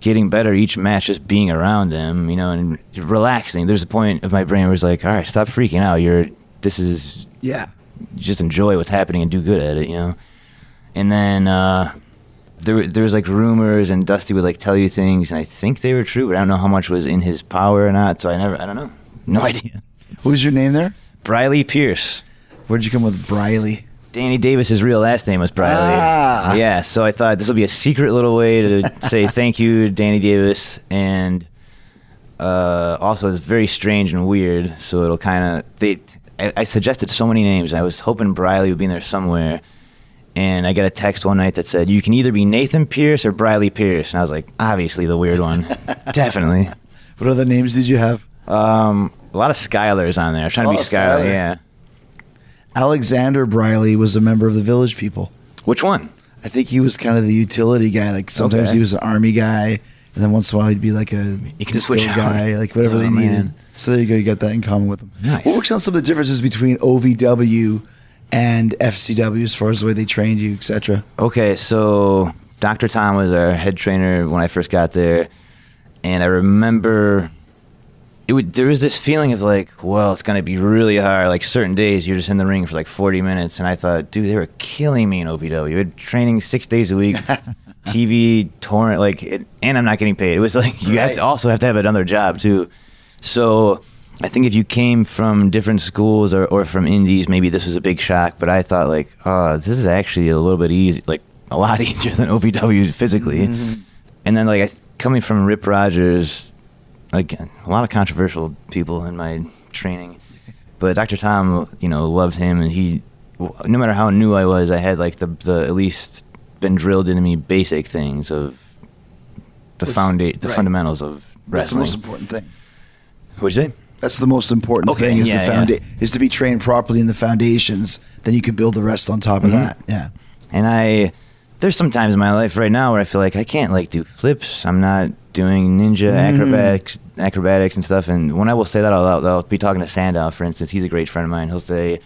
getting better each match just being around them, you know, and relaxing. There's a point of my brain where it's like, all right, stop freaking out. You're this is yeah, just enjoy what's happening and do good at it, you know. And then uh, there there was like rumors, and Dusty would like tell you things, and I think they were true, but I don't know how much was in his power or not. So I never, I don't know, no idea. What was your name there? Briley Pierce. Where'd you come with Briley? Danny Davis's real last name was Briley. Ah. Yeah, so I thought this will be a secret little way to say thank you, Danny Davis, and uh, also it's very strange and weird. So it'll kind of they. I, I, suggested so many names. I was hoping Briley would be in there somewhere, and I got a text one night that said you can either be Nathan Pierce or Briley Pierce, and I was like, obviously the weird one, definitely. What other names did you have? Um, a lot of Skylers on there. I was trying to be Skyler. Skyler. Yeah. Alexander Briley was a member of the Village People. Which one? I think he was kind of the utility guy. Like sometimes okay. he was an army guy, and then once in a while he'd be like a disco guy, out. like whatever oh, they needed. Man. So there you go. You got that in common with them. Nice. What were some of the differences between OVW and FCW as far as the way they trained you, etc.? Okay, so Dr. Tom was our head trainer when I first got there, and I remember it would there was this feeling of like, well, it's gonna be really hard. Like certain days, you're just in the ring for like 40 minutes, and I thought, dude, they were killing me in OVW. You had training six days a week, TV, torrent, like, it, and I'm not getting paid. It was like you right. have to also have to have another job too. So I think if you came from different schools or, or from indies, maybe this was a big shock. But I thought like, oh, this is actually a little bit easy, like a lot easier than OVW physically. Mm-hmm. And then like coming from Rip Rogers again, a lot of controversial people in my training, but Dr. Tom, you know, loved him, and he, no matter how new I was, I had like the the at least been drilled into me basic things of the founda- the right. fundamentals of wrestling. That's the most important thing. What'd you say? That's the most important okay, thing is yeah, the founda- yeah. is to be trained properly in the foundations. Then you can build the rest on top of mm-hmm. that. Yeah. And I, there's some times in my life right now where I feel like I can't like do flips. I'm not doing ninja mm. acrobatics, acrobatics and stuff. And when I will say that, I'll, I'll be talking to Sandow, for instance. He's a great friend of mine. He'll say,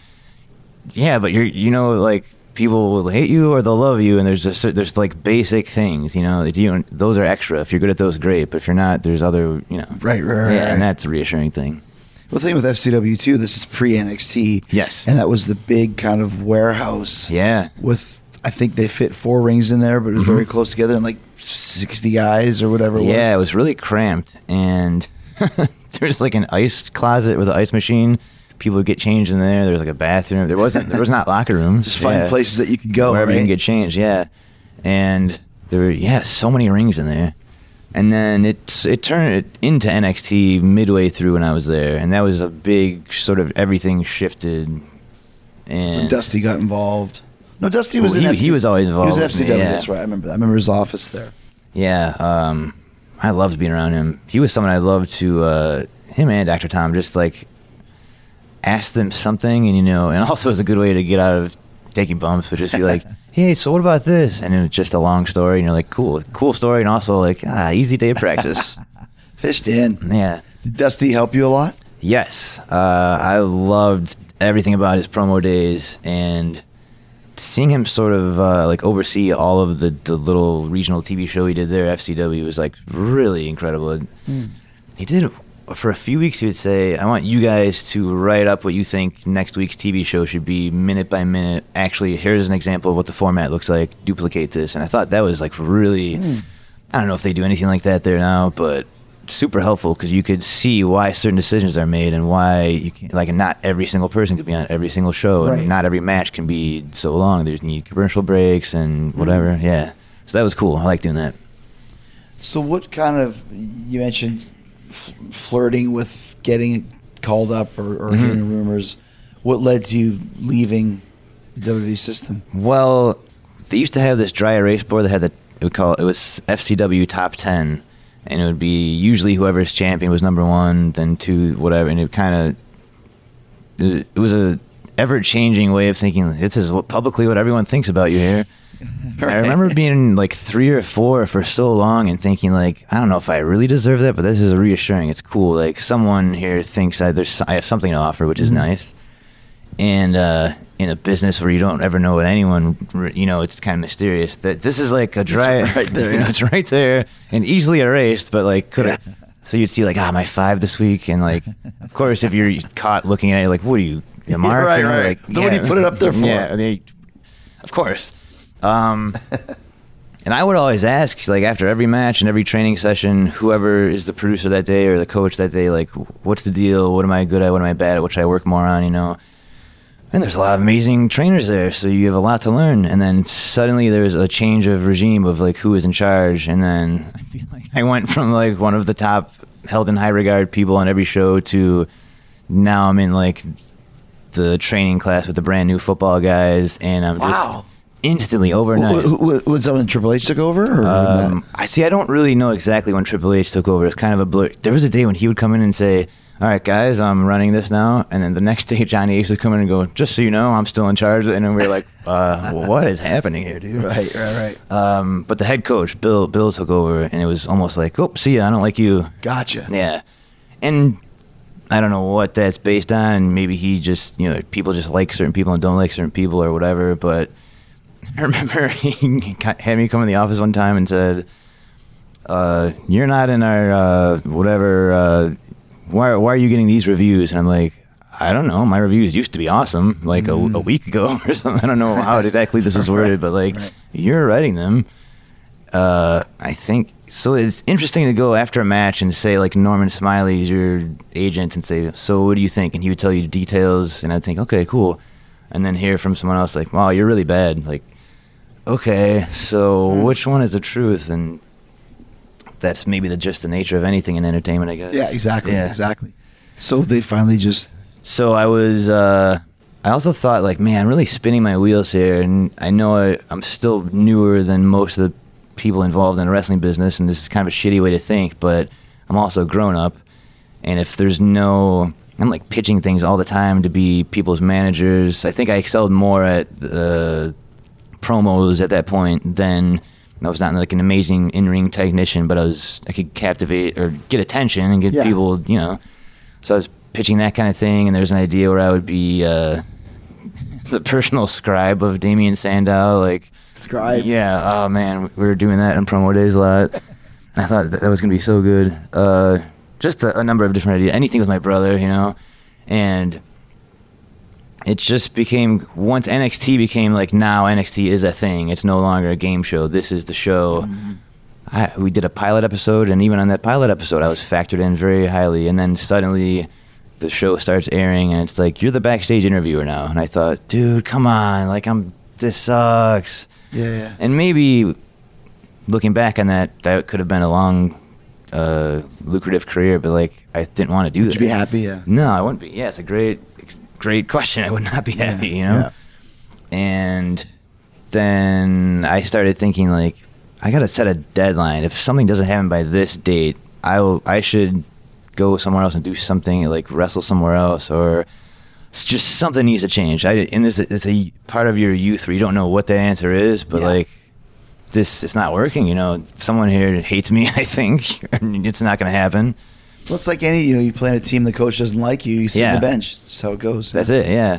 "Yeah, but you're, you know, like." People will hate you or they'll love you, and there's just there's like basic things, you know. You, those are extra. If you're good at those, great. But if you're not, there's other, you know. Right, right, right. Yeah, and that's a reassuring thing. The thing with FCW too, this is pre NXT. Yes. And that was the big kind of warehouse. Yeah. With I think they fit four rings in there, but it was very mm-hmm. close together and like sixty guys or whatever it was. Yeah, it was. really cramped, and there's like an ice closet with an ice machine. People would get changed in there. There was like a bathroom. There wasn't. There was not locker rooms. Just find Yeah. places that you could go. wherever you can get changed. Yeah, and there were yeah so many rings in there, and then it it turned it into NXT midway through when I was there, and that was a big sort of everything shifted. So And Dusty got involved. No, Dusty was Well, in he- FC he was always involved He was FCW. yeah. That's right. I remember that. I remember his office there. Yeah, um, I loved being around him. He was someone I loved to uh, him and Dr. Tom just like ask them something, and you know, and also was a good way to get out of taking bumps, but just be like, "Hey, so what about this?" And it was just a long story, and you're like, "Cool, cool story," and also like, "Ah, easy day of practice." Fished in. yeah. Did Dusty help you a lot? Yes, uh, I loved everything about his promo days and seeing him sort of uh, like oversee all of the, the little regional TV show he did there, FCW, was like really incredible. He did for a few weeks. He would say, "I want you guys to write up what you think next week's TV show should be, minute by minute. Actually, here's an example of what the format looks like. Duplicate this." And I thought that was like really. I don't know if they do anything like that there now, but super helpful because you could see why certain decisions are made and why you can like not every single person could be on every single show Right. and not every match can be so long. There's need commercial breaks and whatever. Yeah, so that was cool. I like doing that. So, what kind of you mentioned f- flirting with getting called up or, or Mhm. hearing rumors? What led to you leaving the WWE system? Well, they used to have this dry erase board that had the it would call it was FCW top ten, and it would be usually whoever's champion was number one, then two, whatever, and it kind of it, it was a ever changing way of thinking. This is what publicly what everyone thinks about you here. I remember being like three or four for so long and thinking like I don't know if I really deserve that, but this is reassuring. It's cool. Like someone here thinks I there's I have something to offer, which is mm-hmm. nice. And uh, in a business where you don't ever know what anyone, you know, it's kind of mysterious. That this is like a dry, right there, yeah. it's right there and easily erased, but like could have. So you'd see like ah my five this week, and like of course if you're caught looking at it like what are you, a mark? right, right. Like, Then what do you put it up there for? Yeah, they, of course. Um, and I would always ask, like after every match and every training session, whoever is the producer that day or the coach that day, like, what's the deal? What am I good at? What am I bad at? What should I work more on? You know. And there's a lot of amazing trainers there, so you have a lot to learn. And then suddenly there's a change of regime of like who is in charge. And then I feel like I went from like one of the top held in high regard people on every show to now I'm in like the training class with the brand new football guys, and I'm Wow. just instantly overnight. W- w- Was that when Triple H took over? Or Um, I see. I don't really know exactly when Triple H took over. It's kind of a blur. There was a day when he would come in and say, "All right, guys, I'm running this now," and then the next day Johnny Ace is coming in and go, "Just so you know, I'm still in charge." And then we are like, uh, "What is happening here, dude?" right, right, right. Um, but the head coach, Bill, Bill took over, and it was almost like, "Oh, see ya. I don't like you." Gotcha. Yeah, and I don't know what that's based on. Maybe he just, you know, people just like certain people and don't like certain people or whatever. But I remember he had me come in the office one time and said, uh, "You're not in our uh, whatever. Uh, why why are you getting these reviews?" And I'm like. I don't know. My reviews used to be awesome, like a, a week ago or something. I don't know how exactly this was worded, but like Right. you're writing them uh, I think so. It's interesting to go after a match and say like Norman Smiley's your agent and say, "So what do you think?" And he would tell you details, and I'd think, "Okay, cool," and then hear from someone else like, "Wow, you're really bad." Like, okay, so which one is the truth? And that's maybe the just the nature of anything in entertainment, I guess. Yeah, exactly, Yeah. exactly. So they finally just So I was. Uh, I also thought like, man, I'm really spinning my wheels here, and I know I, I'm still newer than most of the people involved in the wrestling business, and this is kind of a shitty way to think, but I'm also grown up, and if there's no, I'm like pitching things all the time to be people's managers. I think I excelled more at uh, promos at that point than. I was not like an amazing in-ring technician, but I was I could captivate or get attention and get Yeah. people, you know. So I was pitching that kind of thing, and there's an idea where I would be uh, the personal scribe of Damien Sandow. Like, Scribe. Yeah. Oh man, we were doing that in promo days a lot. I thought that, that was gonna be so good. Uh, just a, a number of different ideas. Anything with my brother, you know, and it just became once NXT became like now NXT is a thing. It's no longer a game show. This is the show. Mm-hmm. I, we did a pilot episode, and even on that pilot episode, I was factored in very highly. And then suddenly, the show starts airing, and it's like you're the backstage interviewer now. And I thought, dude, come on, like I'm. This sucks. Yeah, yeah. And maybe looking back on that, that could have been a long, uh, lucrative career. But like, I didn't want to do Would that. you be happy? Yeah. No, I wouldn't be. Yeah, it's a great, great question. I would not be happy, you know. yeah. And then I started thinking like, I gotta set a deadline. If something doesn't happen by this date, I will. I should go somewhere else and do something like wrestle somewhere else or. It's just something needs to change. I and this it's a part of your youth where you don't know what the answer is, but Yeah. like this, it's not working. You know, someone here hates me. I think and it's not going to happen. Well, it's like any, you know, you play on a team, the coach doesn't like you, you sit on the bench. That's how it goes. That's it, yeah.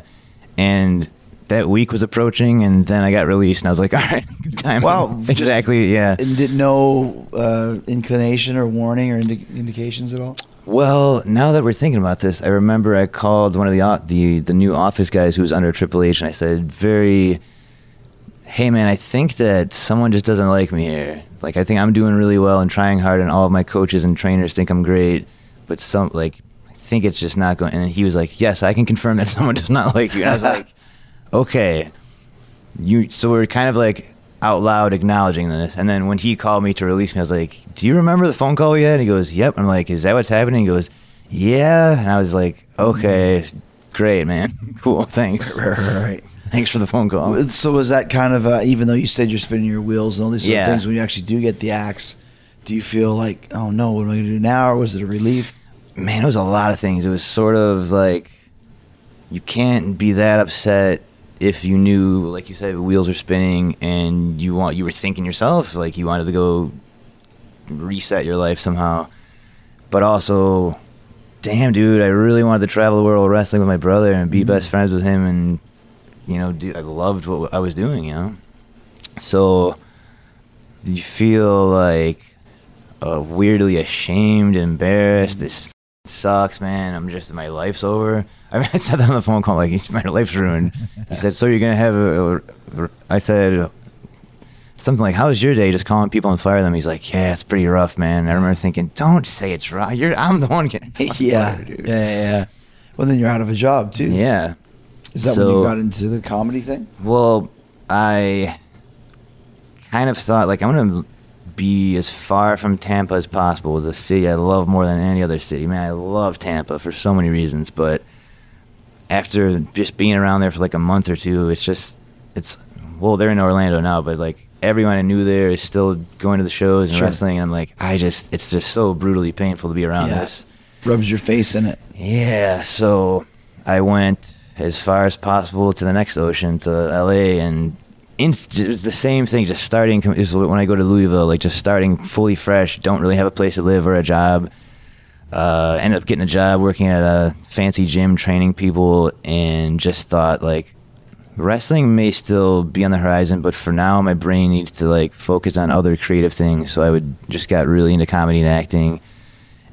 And that week was approaching, and then I got released, and I was like, all right, good time. Wow, just- exactly, yeah. And did no uh, inclination or warning or indi- indications at all? Well, now that we're thinking about this, I remember I called one of the the the new office guys who was under Triple H, and I said, very, hey man, I think that someone just doesn't like me here. Like I think I'm doing really well and trying hard, and all of my coaches and trainers think I'm great, but some like I think it's just not going. And he was like, yes, I can confirm that someone does not like you. And I was like, okay, you. So we're kind of like out loud acknowledging this, and then when he called me to release me, I was like, do you remember the phone call we had? And he goes, yep. I'm like, is that what's happening? He goes, yeah. And I was like, okay, mm-hmm. great, man, cool, thanks. Right, right, right. Thanks for the phone call. So was that kind of, uh, even though you said you're spinning your wheels and all these sort Yeah. of things, when you actually do get the axe, do you feel like, oh no, what am I going to do now? Or was it a relief? man, it was a lot of things. It was sort of like you can't be that upset if you knew, like you said, the wheels are spinning and you want you were thinking yourself like you wanted to go reset your life somehow. But also, damn, dude, I really wanted to travel the world wrestling with my brother and be best friends with him, and you know, dude, I loved what I was doing, you know. So you feel like uh, weirdly ashamed, embarrassed. This sucks, man. I'm just my life's over. I mean, I said that on the phone call, like my life's ruined. He said, "So you're gonna have a?" a I said something like, "How's your day?" Just calling people and fire them. He's like, "Yeah, it's pretty rough, man." I remember thinking, "Don't say it's rough. You're I'm the one getting yeah. fired, yeah. dude." Yeah, yeah. Well, then you're out of a job too. Yeah. Is that when So- you got into the comedy thing? Well, I kind of thought like I'm gonna be as far from Tampa as possible. The city I love more than any other city. Man, I love Tampa for so many reasons. But after just being around there for like a month or two, it's just it's well they're in Orlando now, but like everyone I knew there is still going to the shows and Sure. wrestling. And I'm like, I just it's just so brutally painful to be around Yeah. this. Rubs your face in it. Yeah, so I went as far as possible to the next ocean to LA, and inst- it was the same thing. Just starting is when I go to Louisville, like just starting fully fresh. Don't really have a place to live or a job. Uh, ended up getting a job working at a fancy gym, training people, and just thought like wrestling may still be on the horizon, but for now, my brain needs to like focus on other creative things. So I would just got really into comedy and acting,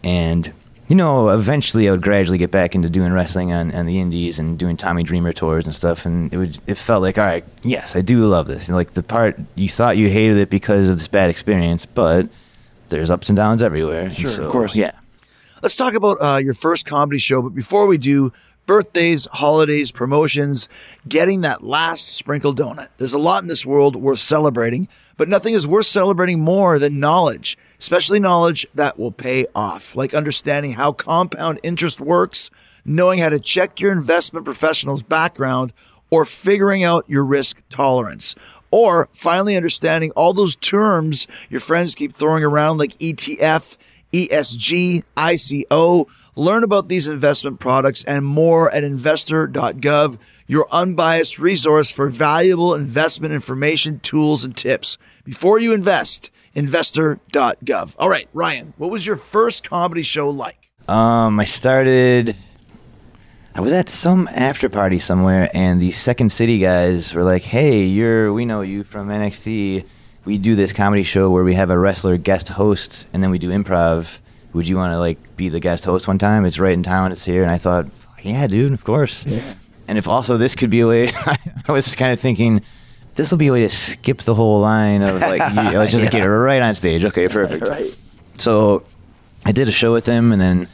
and you know, eventually I would gradually get back into doing wrestling on, on the indies and doing Tommy Dreamer tours and stuff. And it would, it felt like, all right, yes, I do love this. And like the part you thought you hated it because of this bad experience, but there's ups and downs everywhere. Sure, of course. Yeah. Let's talk about uh, your first comedy show. But before we do, birthdays, holidays, promotions, getting that last sprinkle donut. There's a lot in this world worth celebrating, but nothing is worth celebrating more than knowledge, especially knowledge that will pay off, like understanding how compound interest works, knowing how to check your investment professional's background, or figuring out your risk tolerance. Or finally understanding all those terms your friends keep throwing around like ETF, ESG, ICO. Learn about these investment products and more at investor.gov, your unbiased resource for valuable investment information, tools, and tips. Before you invest, investor.gov. All right, Ryan, what was your first comedy show like? Um, I started. I was at some after party somewhere, and the Second City guys were like, "Hey, you're we know you from NXT. We do this comedy show where we have a wrestler guest host, and then we do improv. would you want to like be the guest host one time? It's right in town. It's here." And I thought, "Yeah, dude, of course." Yeah. And if also this could be a way, I was kind of thinking, this will be a way to skip the whole line of like, you know, just get right on stage. Okay, perfect. Right. So I did a show with them, and then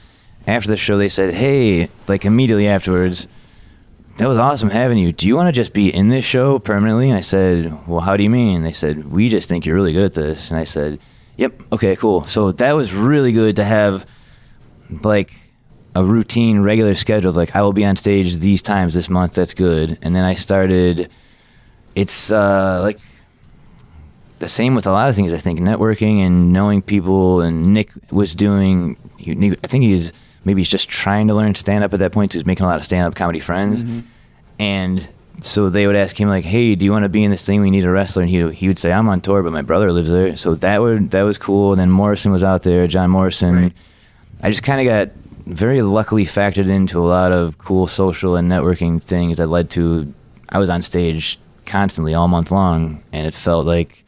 after the show, they said, "Hey, like immediately afterwards, that was awesome having you. Do you want to just be in this show permanently?" And I said, "Well, how do you mean?" They said, "We just think you're really good at this." And I said, "Yep, okay, cool." So that was really good to have, like. A routine, regular schedule. Like I will be on stage these times this month. That's good. And then I started. It's uh, like the same with a lot of things. I think networking and knowing people. And Nick was doing. he- I think he's maybe he's just trying to learn stand up at that point. So he's making a lot of stand up comedy friends, and so they would ask him like, "Hey, do you want to be in this thing? We need a wrestler." And he he would say, "I'm on tour, but my brother lives there." So that would that was cool. And then Morrison was out there, John Morrison. Right. I just kind of got very luckily factored into a lot of cool social and networking things that led to I was on stage constantly all month long, and it felt like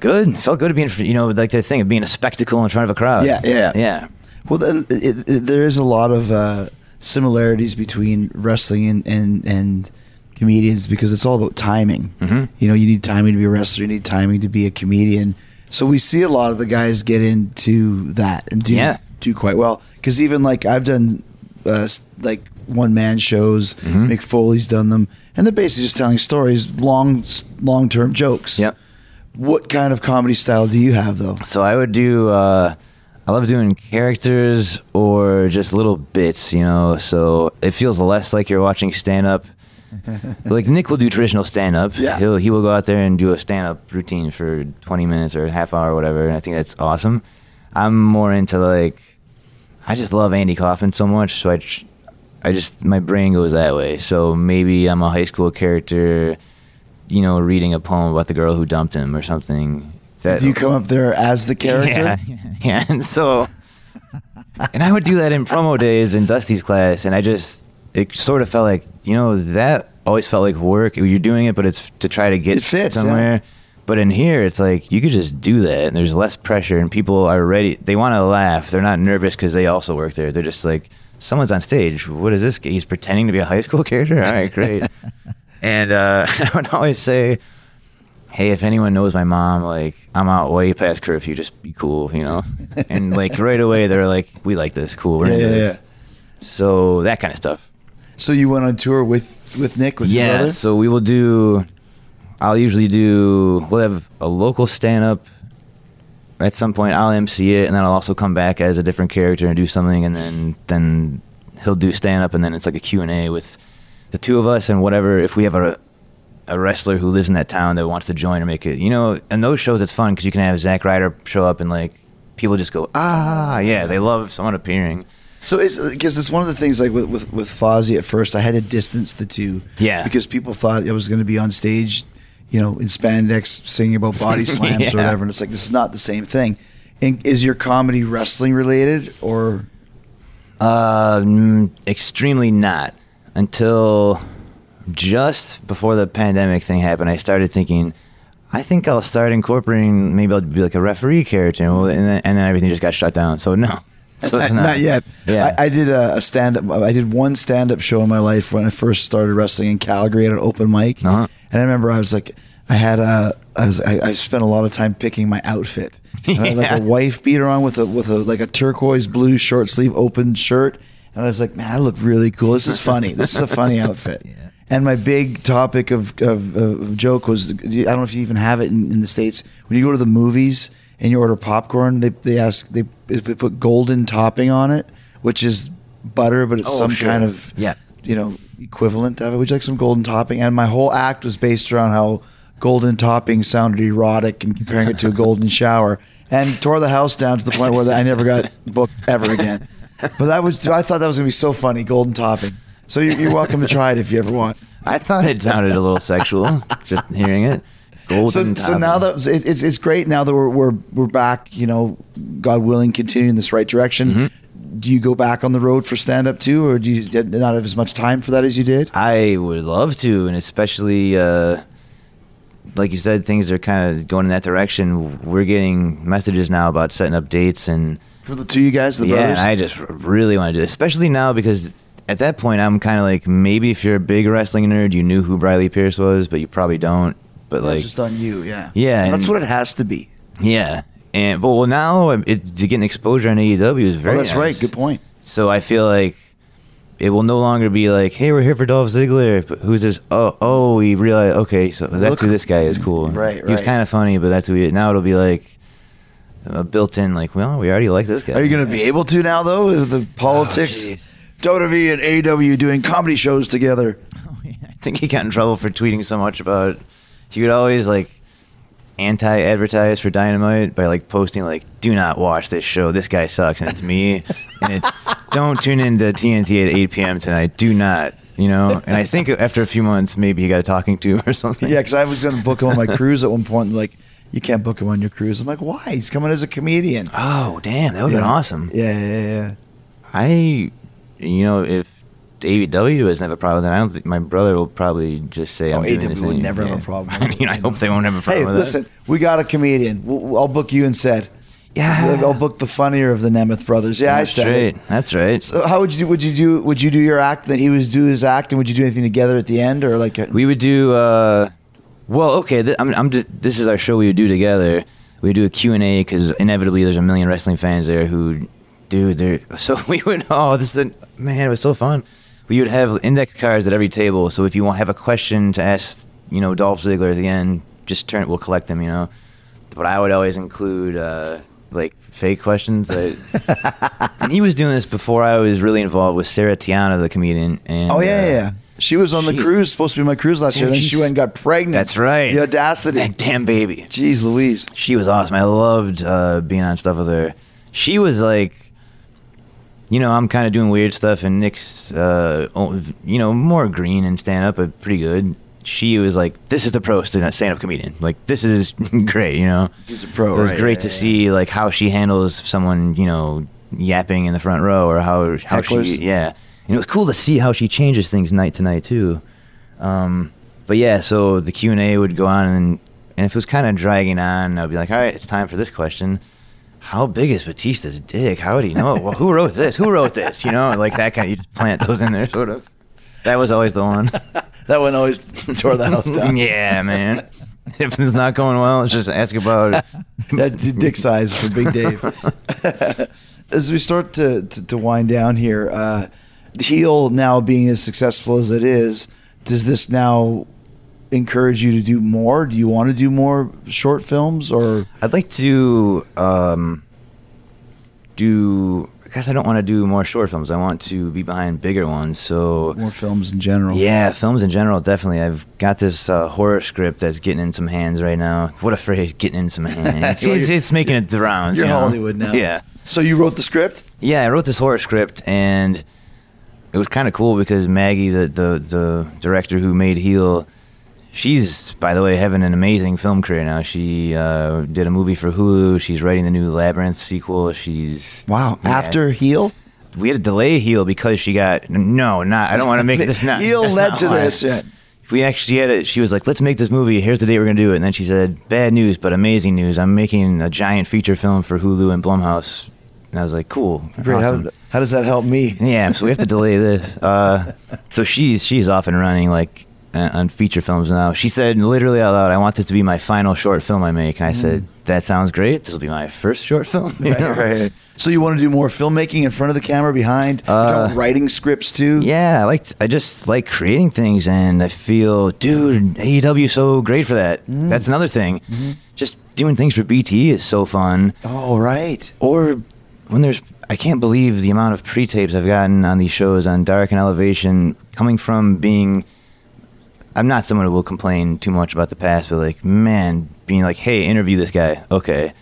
good. It felt good to be in, you know, like the thing of being a spectacle in front of a crowd. Yeah, yeah. yeah. Well, then it, it, there is a lot of uh, similarities between wrestling and, and and comedians because it's all about timing. Mhm. You know, you need timing to be a wrestler. You need timing to be a comedian. So we see a lot of the guys get into that and do Yeah. do quite well. Because even like I've done uh, like one man shows. Mhm. Mick Foley's done them, and they're basically just telling stories, long long term jokes. Yep. What kind of comedy style do you have though? So I would do. Uh, I love doing characters or just little bits, you know. So it feels less like you're watching stand up. like Nick will do traditional stand up. Yeah. He'll he will go out there and do a stand up routine for 20 minutes or a half hour or whatever. And I think that's awesome. I'm more into like. I just love Andy Kaufman so much, so I. tr- I just my brain goes that way. So maybe I'm a high school character, you know, reading a poem about the girl who dumped him or something. That Do you come up there as the character? yeah, yeah. And so, and I would do that in promo days in Dusty's class, and I just, it sort of felt like, you know, that always felt like work. You're doing it, but it's to try to get It fits, yeah. somewhere. But in here, it's like you could just do that, and there's less pressure, and people are ready. They want to laugh. They're not nervous because they also work there. They're just like, someone's on stage. What is this? He's pretending to be a high school character. All right, great. and uh, I would always say, hey, if anyone knows my mom, like I'm out way past curfew, just be cool, you know. and like right away, they're like, we like this, cool, we're Yeah, into yeah, this. So that kind of stuff. So you went on tour with with Nick with your yeah. So we will do. I'll usually do. We'll have a local stand up. At some point, I'll MC it, and then I'll also come back as a different character and do something, and then then he'll do stand up, and then it's like a Q and A with the two of us and whatever. If we have a a wrestler who lives in that town that wants to join or make it, you know, and those shows it's fun because you can have Zack Ryder show up and like people just go ah yeah they love someone appearing. So it's because it's one of the things like with with with Fozzy at first I had to distance the two. Yeah. Because people thought I was going to be on stage, you know, in spandex singing about body slams Yeah. or whatever, and it's like this is not the same thing. And is your comedy wrestling related or? Uh, extremely not. Until just before the pandemic thing happened, I started thinking, I think I'll start incorporating. Maybe I'll be like a referee character, and, then, and then everything just got shut down. So no, so it's not, yet. Yeah, I, I did a, a stand up. I did one stand up show in my life when I first started wrestling in Calgary at an open mic, Uh-huh. and I remember I was like, I had a, I was, I, I spent a lot of time picking my outfit. And I had like a wife beater on with a with a like a turquoise blue short sleeve open shirt, and I was like, man, I look really cool. This is funny. This is a funny outfit. Yeah. And my big topic of, of, of joke was I don't know if you even have it in, in the states when you go to the movies and you order popcorn they they ask they, they put golden topping on it which is butter but it's Oh, some sure. kind of Yeah. you know equivalent of it. Would you like some golden topping? And my whole act was based around how golden topping sounded erotic and comparing it to a golden shower and tore the house down to the point where I never got booked ever again. But that was I thought that was gonna be so funny golden topping. So you're, you're welcome to try it if you ever want. I thought it sounded a little sexual just hearing it. Golden so, so now that it- it's it's great now that we're we're we're back. You know, God willing, continuing this right direction. Mm-hmm. Do you go back on the road for stand up too, or do you not have as much time for that as you did? I would love to, and especially uh, like you said, things are kind of going in that direction. We're getting messages now about setting up dates, and for the two of you guys, the yeah, brothers. I just really want to do it, especially now because at that point I'm kind of like maybe if you're a big wrestling nerd, you knew who Briley Pierce was, but you probably don't. But Yeah, like, just on you, yeah. Yeah, that's what it has to be. yeah, and but well now it, to get an exposure on AEW is very. oh, that's nice. right. Good point. So I feel like it will no longer be like, hey, we're here for Dolph Ziggler. But who's this? Oh, oh, we realize. Okay, so that's Look- who this guy is. Cool. Right, He was kind of funny, but that's who he. Now it'll be like a built-in. Like, well, we already like this guy. Are you going to be able to now, though? With the oh, politics, Oh, jeez. WWE and AEW doing comedy shows together. I think he got in trouble for tweeting so much about. He would always like anti-advertise for Dynamite by like posting like, "Do not watch this show. This guy sucks," and it's me. and it, don't tune into TNT at 8 p.m. tonight. Do not. You know. And I think after a few months, maybe he got a talking to or something. Yeah, because I was going to book him on my cruise at one point. And like, you can't book him on your cruise. I'm like, why? He's coming as a comedian. Oh damn, that would have Yeah. been awesome. Yeah, yeah, yeah. I, you know, if AEW doesn't have a problem, then I don't think my brother will probably just say, Oh, AEW would never have a problem I mean, I hope they won't have a Hey, problem with listen, we got a comedian. We'll, I'll book you instead. Yeah. I'll book the funnier of the Nemeth brothers. Yeah, that. I That's said right. it. That's right. So how would you do? Would you do? Would you do your act? Then he would do his act, and would you do anything together at the end, or like? A, we would do. uh Well, okay. Th- I'm. I'm just. This is our show. We would do together. We do a Q and A because inevitably there's a million wrestling fans there who, dude. They're so we would. Oh, this is a, man. It was so fun. We would have index cards at every table. So if you want have a question to ask, you know, Dolph Ziggler at the end, just turn it. We'll collect them. You know. But I would always include uh like fake questions. That, and he was doing this before I was really involved with Sarah Tiana, the comedian. And oh yeah, uh, yeah, yeah. She was on the she- cruise, supposed to be my cruise last year. Then she went and got pregnant. That's right. The audacity. That damn baby. Jeez, Louise. She was awesome. I loved uh, being on stuff with her. She was like, you know, I'm kind of doing weird stuff, and Nick's, uh, you know, more green and stand up, but pretty good. She was like, "This is the pro stand up comedian. Like, this is great." You know, She's a pro, It was right, great yeah, to yeah. see like how she handles someone, you know, yapping in the front row, or how how Hecklers? she, yeah. And it was cool to see how she changes things night to night too. Um, but yeah, so the Q and A would go on, and, and if it was kind of dragging on, I'd be like, "All right, it's time for this question. How big is Batista's dick? How would he know? well, who wrote this? Who wrote this? You know, like that kind. Of, you just plant those in there, sort of. That was always the one. That one always tore the house down. yeah, man. If it's not going well, let's just ask about. that dick size for Big Dave. as we start to, to, to wind down here, uh, the heel now being as successful as it is, does this now encourage you to do more? Do you want to do more short films or? I'd like to um, do. I guess I don't want to do more short films. I want to be behind bigger ones. So More films in general. Yeah, films in general, definitely. I've got this uh, horror script that's getting in some hands right now. What a phrase, getting in some hands. It's, it's making it the rounds. You're you know? Hollywood now. Yeah. So you wrote the script? Yeah, I wrote this horror script, and it was kind of cool because Maggie, the, the, the director who made Heel, she's, by the way, having an amazing film career now. She uh, did a movie for Hulu. She's writing the new Labyrinth sequel. She's. Wow. Yeah. After heel? We had to delay Heel because she got. No, not. I don't want to make this not. heel led not to why. this. Yeah. We actually had it. She was like, "Let's make this movie. Here's the date we're gonna do it." And then she said, "Bad news, but amazing news. I'm making a giant feature film for Hulu and Blumhouse." And I was like, "Cool, Great. awesome." How, how does that help me? yeah, so we have to delay this. Uh, so she's she's off and running like on feature films now. She said literally out loud, "I want this to be my final short film I make." And I said, "That sounds great. This will be my first short film." Mm. Right, right. So you want to do more filmmaking in front of the camera, behind, Uh, writing scripts too? Yeah, I like I just like creating things, and I feel, dude, AEW so great for that. Mm. That's another thing. Mm-hmm. Just doing things for BT is so fun. Oh, right. Or when there's, I can't believe the amount of pre-tapes I've gotten on these shows on Dark and Elevation, coming from being. I'm not someone who will complain too much about the past, but like, man, being like, hey, interview this guy, okay,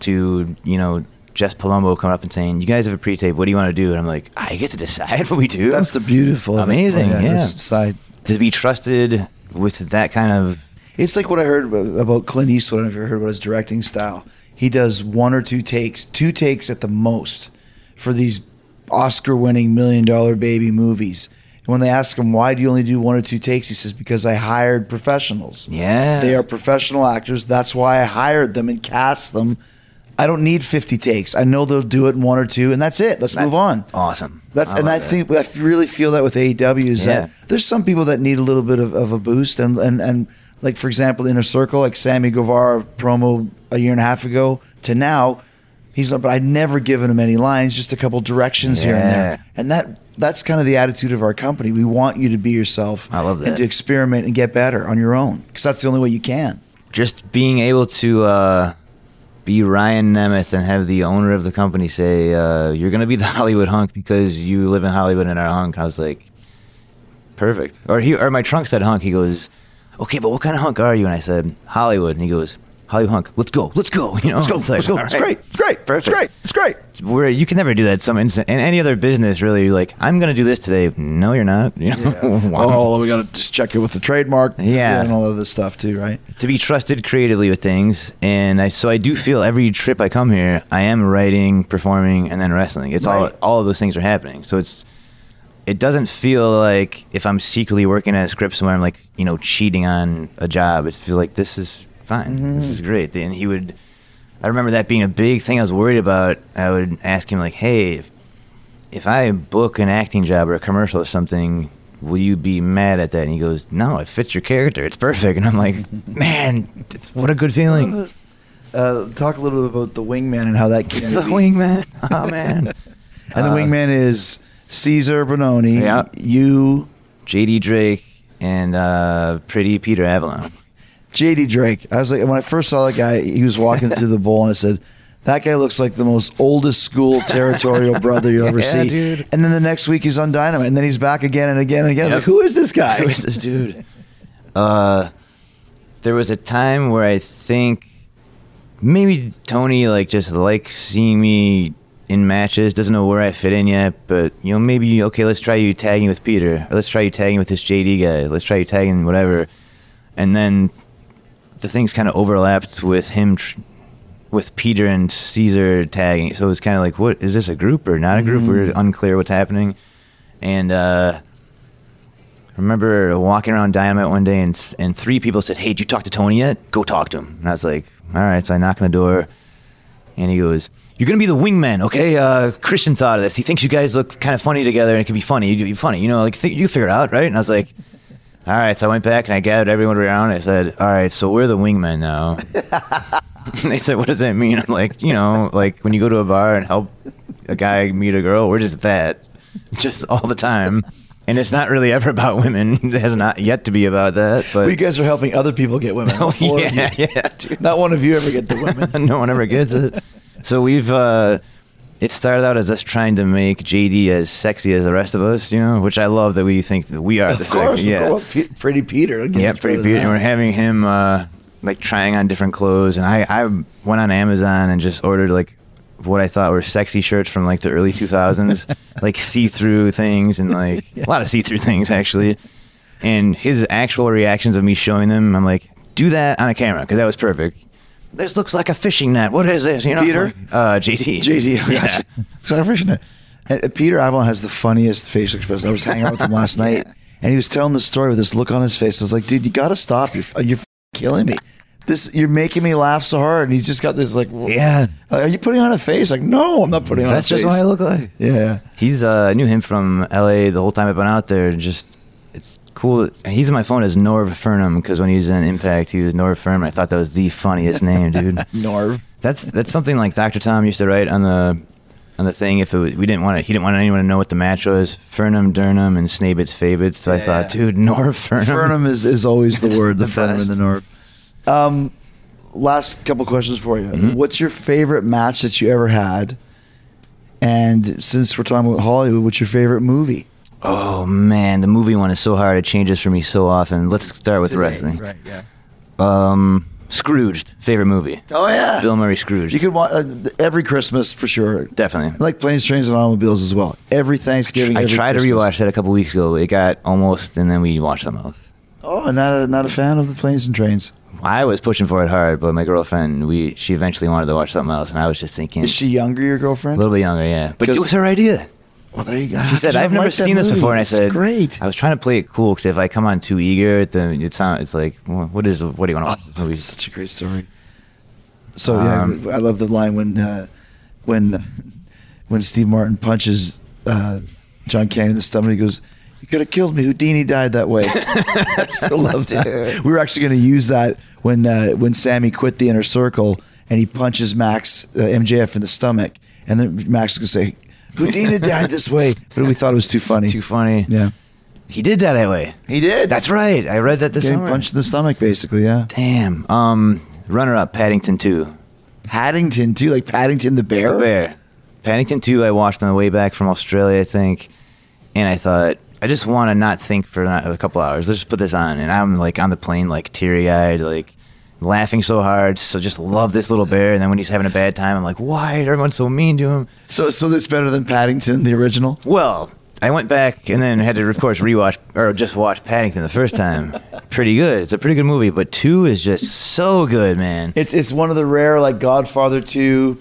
to you know. Jess Palumbo coming up and saying, "You guys have a pre-tape. What do you want to do?" And I'm like, "I get to decide what we do." That's the beautiful. Amazing, oh, yeah. this Side. to be trusted with that kind of It's like what I heard about Clint Eastwood. I don't know if you ever heard about his directing style. He does one or two takes, two takes at the most, for these Oscar-winning million-dollar baby movies. And when they ask him why do you only do one or two takes, he says because I hired professionals. yeah They are professional actors. That's why I hired them and cast them I don't need 50 takes. I know they'll do it in one or two, and that's it. Let's move on. Awesome. That's I and I think I really feel that with AEW is Yeah. that there's some people that need a little bit of, of a boost and and and like for example Inner Circle like Sammy Guevara promo a year and a half ago to now he's not but I'd never given him any lines just a couple directions here and there and that that's kind of the attitude of our company we want you to be yourself I love that. and to experiment and get better on your own because that's the only way you can just being able to uh, be Ryan Nemeth and have the owner of the company say, uh, "You're going to be the Hollywood hunk because you live in Hollywood and are a hunk." I was like, "Perfect." Or he, or my trunk said hunk. He goes, "Okay, but what kind of hunk are you?" And I said, "Hollywood." And he goes, "Hollywood hunk. Let's go. Let's go." You know, let's go It's like, let's go all it's great it's great it's great it's great Where you can never do that. Some instant in any other business, really. You're like, I'm going to do this today. No, you're not. You know, Wow. oh we got to just check it with the trademark Yeah. and all of this stuff too right to be trusted creatively with things and I so I do feel every trip I come here I am writing performing and then wrestling it's all all of those things are happening so it's it doesn't feel like if I'm secretly working at a script somewhere I'm like you know cheating on a job it feels like this is fine this is great and he would I remember that being a big thing I was worried about I would ask him like hey if, if I book an acting job or a commercial or something, will you be mad at that? And he goes, No, it fits your character. It's perfect. And I'm like, Man, it's what a good feeling. Uh, talk a little bit about the wingman and how that came the be. wingman. Oh man. And the Uh, wingman is Cezar Bononi, Yeah. you, JD Drake and uh, Pretty Peter Avalon. JD Drake. I was like, when I first saw that guy, he was walking through the bowl, and I said, "That guy looks like the most oldest school territorial brother you'll ever Yeah, see." dude. And then the next week he's on Dynamite, and then he's back again and again and again. Yep. like, who is this guy? Who is this dude? Uh, there was a time where I think maybe Tony like just likes seeing me in matches. Doesn't know where I fit in yet, but you know maybe okay. Let's try you tagging with Peter. Or let's try you tagging with this JD guy. Let's try you tagging whatever. And then the things kind of overlapped with him. Tr- with Peter and Cezar tagging, so it was kind of like, what is this a group or not a group? We're unclear what's happening, and uh, I remember walking around Dynamite one day and and three people said, "Hey, did you talk to Tony yet? Go talk to him." And I was like, "All right." So I knock on the door, and he goes, "You're gonna be the wingman, okay?" Uh, Christian thought of this. He thinks you guys look kind of funny together, and it could be funny. You be funny, you know, like th- you figure it out, right? And I was like, "All right." So I went back and I gathered everyone around. I said, "All right, so we're the wingmen now." they said, "What does that mean?" I'm like, "You know, like when you go to a bar and help a guy meet a girl, we're just that, just all the time." And it's not really ever about women. It has not yet to be about that. But Well, you guys are helping other people get women. Oh, All four of yeah, you. yeah, dude. Not one of you ever get the women. no one ever gets it. So we've uh it started out as us trying to make JD as sexy as the rest of us, you know, which I love that we think that we are the course, sexy. Yeah. of course. Pe- Pretty Peter. Yeah, pretty Peter. And we're having him uh like trying on different clothes and I I went on Amazon and just ordered like what I thought were sexy shirts from like the early 2000s, like see-through things and like a lot of see-through things actually. And his actual reactions of me showing them, I'm like, do that on a camera because that was perfect. This looks like a fishing net. What is this? You know, Peter? uh, JD, JD. yeah. So I appreciate it. And uh, Peter Avalon has the funniest facial expression. I was hanging out with him last night, and he was telling the story with this look on his face. I was like, dude, you got to stop. You're you're killing me. This you're making me laugh so hard. And he's just got this like, Yeah. Are you putting on a face? Like, no, I'm not putting on That's a face. That's just what I look like. Yeah. He's uh, I knew him from LA the whole time I've been out there. Just it's cool. He's in my phone as Norv Fernum because when he was in Impact, he was Norv Fernum. I thought that was the funniest name, dude. Norv. That's that's something like Dr. Tom used to write on the on the thing. If it was, we didn't want to, he didn't want anyone to know what the match was. Fernum, Durnham, and Snabitz Fabitz. So I Yeah. thought, dude, Norv Furnham. Fernum is, is always the word, the, the Fernum and best. the Norv. Um, last couple questions for you. Mhm. What's your favorite match that you ever had? And since we're talking about Hollywood, what's your favorite movie? Oh man, the movie one is so hard. It changes for me so often. Let's start with wrestling. Right, yeah. Um, Scrooged, favorite movie. Oh, yeah. Bill Murray Scrooged. You could watch uh, every Christmas for sure. Definitely. I like planes, trains, and automobiles as well. Every Thanksgiving. I every tried Christmas. to rewatch that a couple weeks ago. It got almost, and then we watched something else. Oh, not a not a fan of the planes and trains. I was pushing for it hard, but my girlfriend, we she eventually wanted to watch something else, and I was just thinking Is she younger, your girlfriend? a little bit younger, yeah. But it was her idea. Well, there you go. She said, "I've never like seen this movie. before," and I It's said, "Great." I was trying to play it cool because if I come on too eager, then it's not. It's like, well, what is? What do you want to watch this Oh, movie? such a great story. So yeah, Um, I love the line when uh, when when Steve Martin punches uh, John Candy in the stomach. He goes, "You could have killed me. Houdini died that way." I still love that. We were actually going to use that when uh, when Sammy quit the inner circle and he punches Max uh, MJF in the stomach, and then Max is going to say, "Houdini died this way," but we thought it was too funny. Too funny. Yeah, He did die that way. he did. That's right. I read that this Getting summer. punched in the stomach, basically. Yeah. Damn. Um, runner up Paddington two. Paddington too, like Paddington the bear. The Bear. Paddington 2, I watched on the way back from Australia, I think. And I thought, I just want to not think for a couple hours. Let's just put this on. And I'm like on the plane, like teary eyed, like laughing so hard. So just love this little bear. And then when he's having a bad time, I'm like, why is everyone so mean to him? So, so that's better than Paddington, the original. Well, I went back and then had to, of course, rewatch or just watch Paddington the first time. pretty good. It's a pretty good movie, but two is just so good, man. It's it's one of the rare like Godfather two.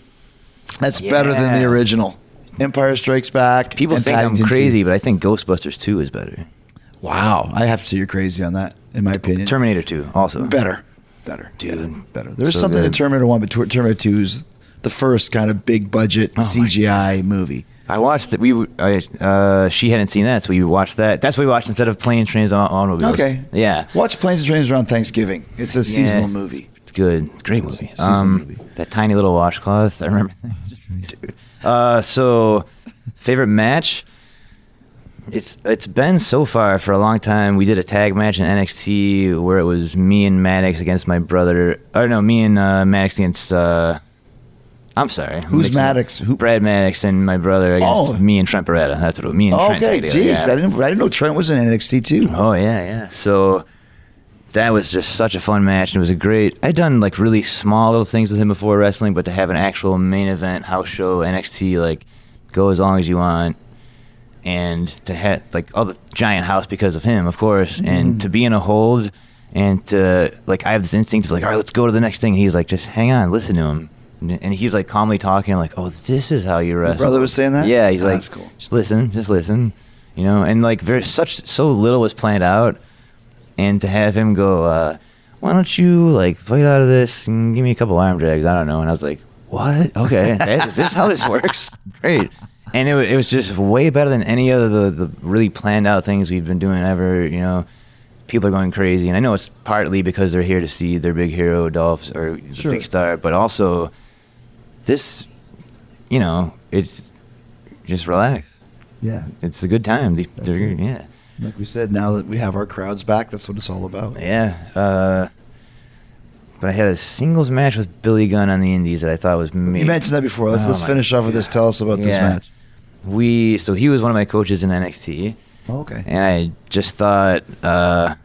That's better than the original. Empire Strikes Back. People think Paddington I'm 2. crazy, but I think Ghostbusters 2 is better. Wow, I have to say you're crazy on that, in my opinion. Terminator 2 also. better, better, Dude. better, better. There's So something in. Terminator One, but Terminator Two is the first kind of big budget Oh CGI movie. I watched that. We I, uh, she hadn't seen that, so we watched that. That's what we watched instead of planes, trains, and automobiles. Okay, Yeah, Watch Planes and Trains around Thanksgiving. It's a seasonal movie. It's good. It's a great movie. Seasonal Um, movie. That tiny little washcloth. I remember. Uh, so, favorite match. It's it's been so far for a long time. We did a tag match in NXT where it was me and Maddox against my brother. Or no, me and uh, Maddox against. Uh, I'm sorry. Who's mixing. Maddox? Who- Brad Maddox and my brother against Oh. me and Trent Beretta. That's what it was. Me and Trent. okay, together, jeez, yeah. I didn't I didn't know Trent was in NXT too. Oh yeah, yeah. So that was just such a fun match, and it was a great. I'd done like really small little things with him before wrestling, but to have an actual main event house show NXT, like go as long as you want, and to have like all the giant house because of him, of course, and to be in a hold, and to like I have this instinct of like, all right, let's go to the next thing. And he's like, just hang on, listen to him. And he's like calmly talking, like, "Oh, this is how you wrestle." brother was saying that? Yeah, he's Oh, like, that's cool. "Just listen, just listen," you know. And like, very such so little was planned out, and to have him go, uh, "Why don't you like fight out of this and give me a couple arm drags?" I don't know. And I was like, "What? Okay, is this how this works? Great." And it, it was just way better than any other the, the really planned out things we've been doing ever. You know, people are going crazy, and I know it's partly because they're here to see their big hero Dolphs or the big star, but also this, you know, it's just relax. Yeah, It's a good time. They- yeah, like we said, now that we have our crowds back, that's what it's all about. yeah. Uh, but I had a singles match with Billy Gunn on the Indies that I thought was. You mentioned that before. Let's Oh let's finish off with this. Tell us about this match. We so he was one of my coaches in NXT. Oh, okay. and I just thought uh,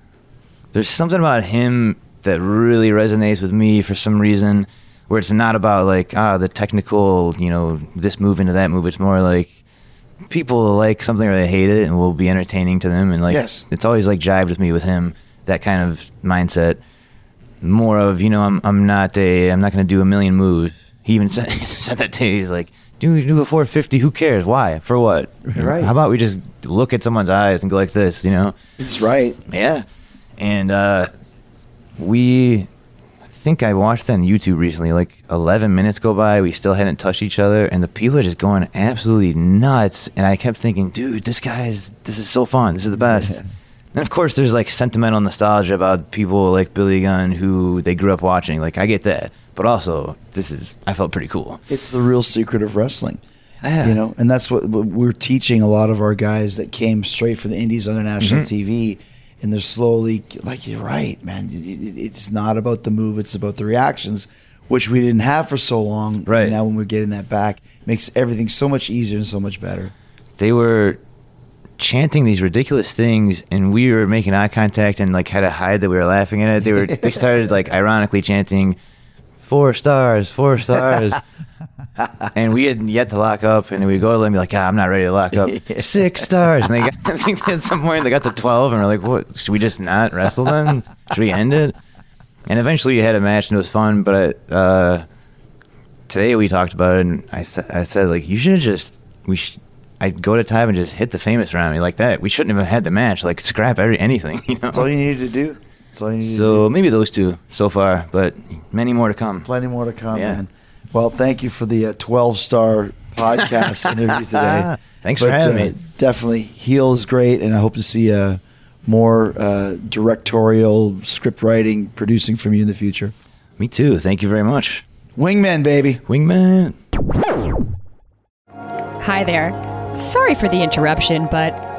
there's something about him that really resonates with me for some reason, where it's not about like ah the technical, you know, this move into that move. It's more like people like something or they hate it and will be entertaining to them, and like Yes. it's always like jived with me with him that kind of mindset. More of you know I'm I'm not a I'm not going to do a million moves. He even said said that day. He's like. Do do before 450? Who cares? Why? For what? Right. How about we just look at someone's eyes and go like this? You know? It's right. Yeah. And uh, we, I think I watched that on YouTube recently. Like 11 minutes go by, we still hadn't touched each other, and the people are just going absolutely nuts. And I kept thinking, dude, this guy's, this is so fun. This is the best. Yeah. And of course, there's like sentimental nostalgia about people like Billy Gunn who they grew up watching. Like, I get that. But also, this is, I felt pretty cool. It's the real secret of wrestling. Yeah. You know, and that's what, we're teaching a lot of our guys that came straight from the Indies on national Mm-hmm. TV, and they're slowly like you're right, man. It- it- It's not about the move; it's about the reactions, which we didn't have for so long. Right. now, when we're getting that back, makes everything so much easier and so much better. they were chanting these ridiculous things and we were making eye contact and like had to hide that we were laughing at it they were they started like ironically chanting four stars four stars and we hadn't yet to lock up and we go to them and be like ah, i'm not ready to lock up six stars and they got i think at some point they got to 12 and we're like what should we just not wrestle then should we end it and eventually we had a match and it was fun but uh today we talked about it and i said i said like you should have just we sh- I'd go to time and just hit the famous round like that. We shouldn't have had the match. Like scrap every anything, you know. That's all you needed to do. That's all you need to do. So maybe those two so far, but many more to come. Plenty more to come, Yeah. man. Well, thank you for the uh, 12 star podcast interview today. Thanks for having uh, me. Definitely. Heel is great, and I hope to see uh, more uh, directorial, script writing, producing from you in the future. Me too. Thank you very much. Wingman, baby. Wingman. Hi there. Sorry for the interruption, but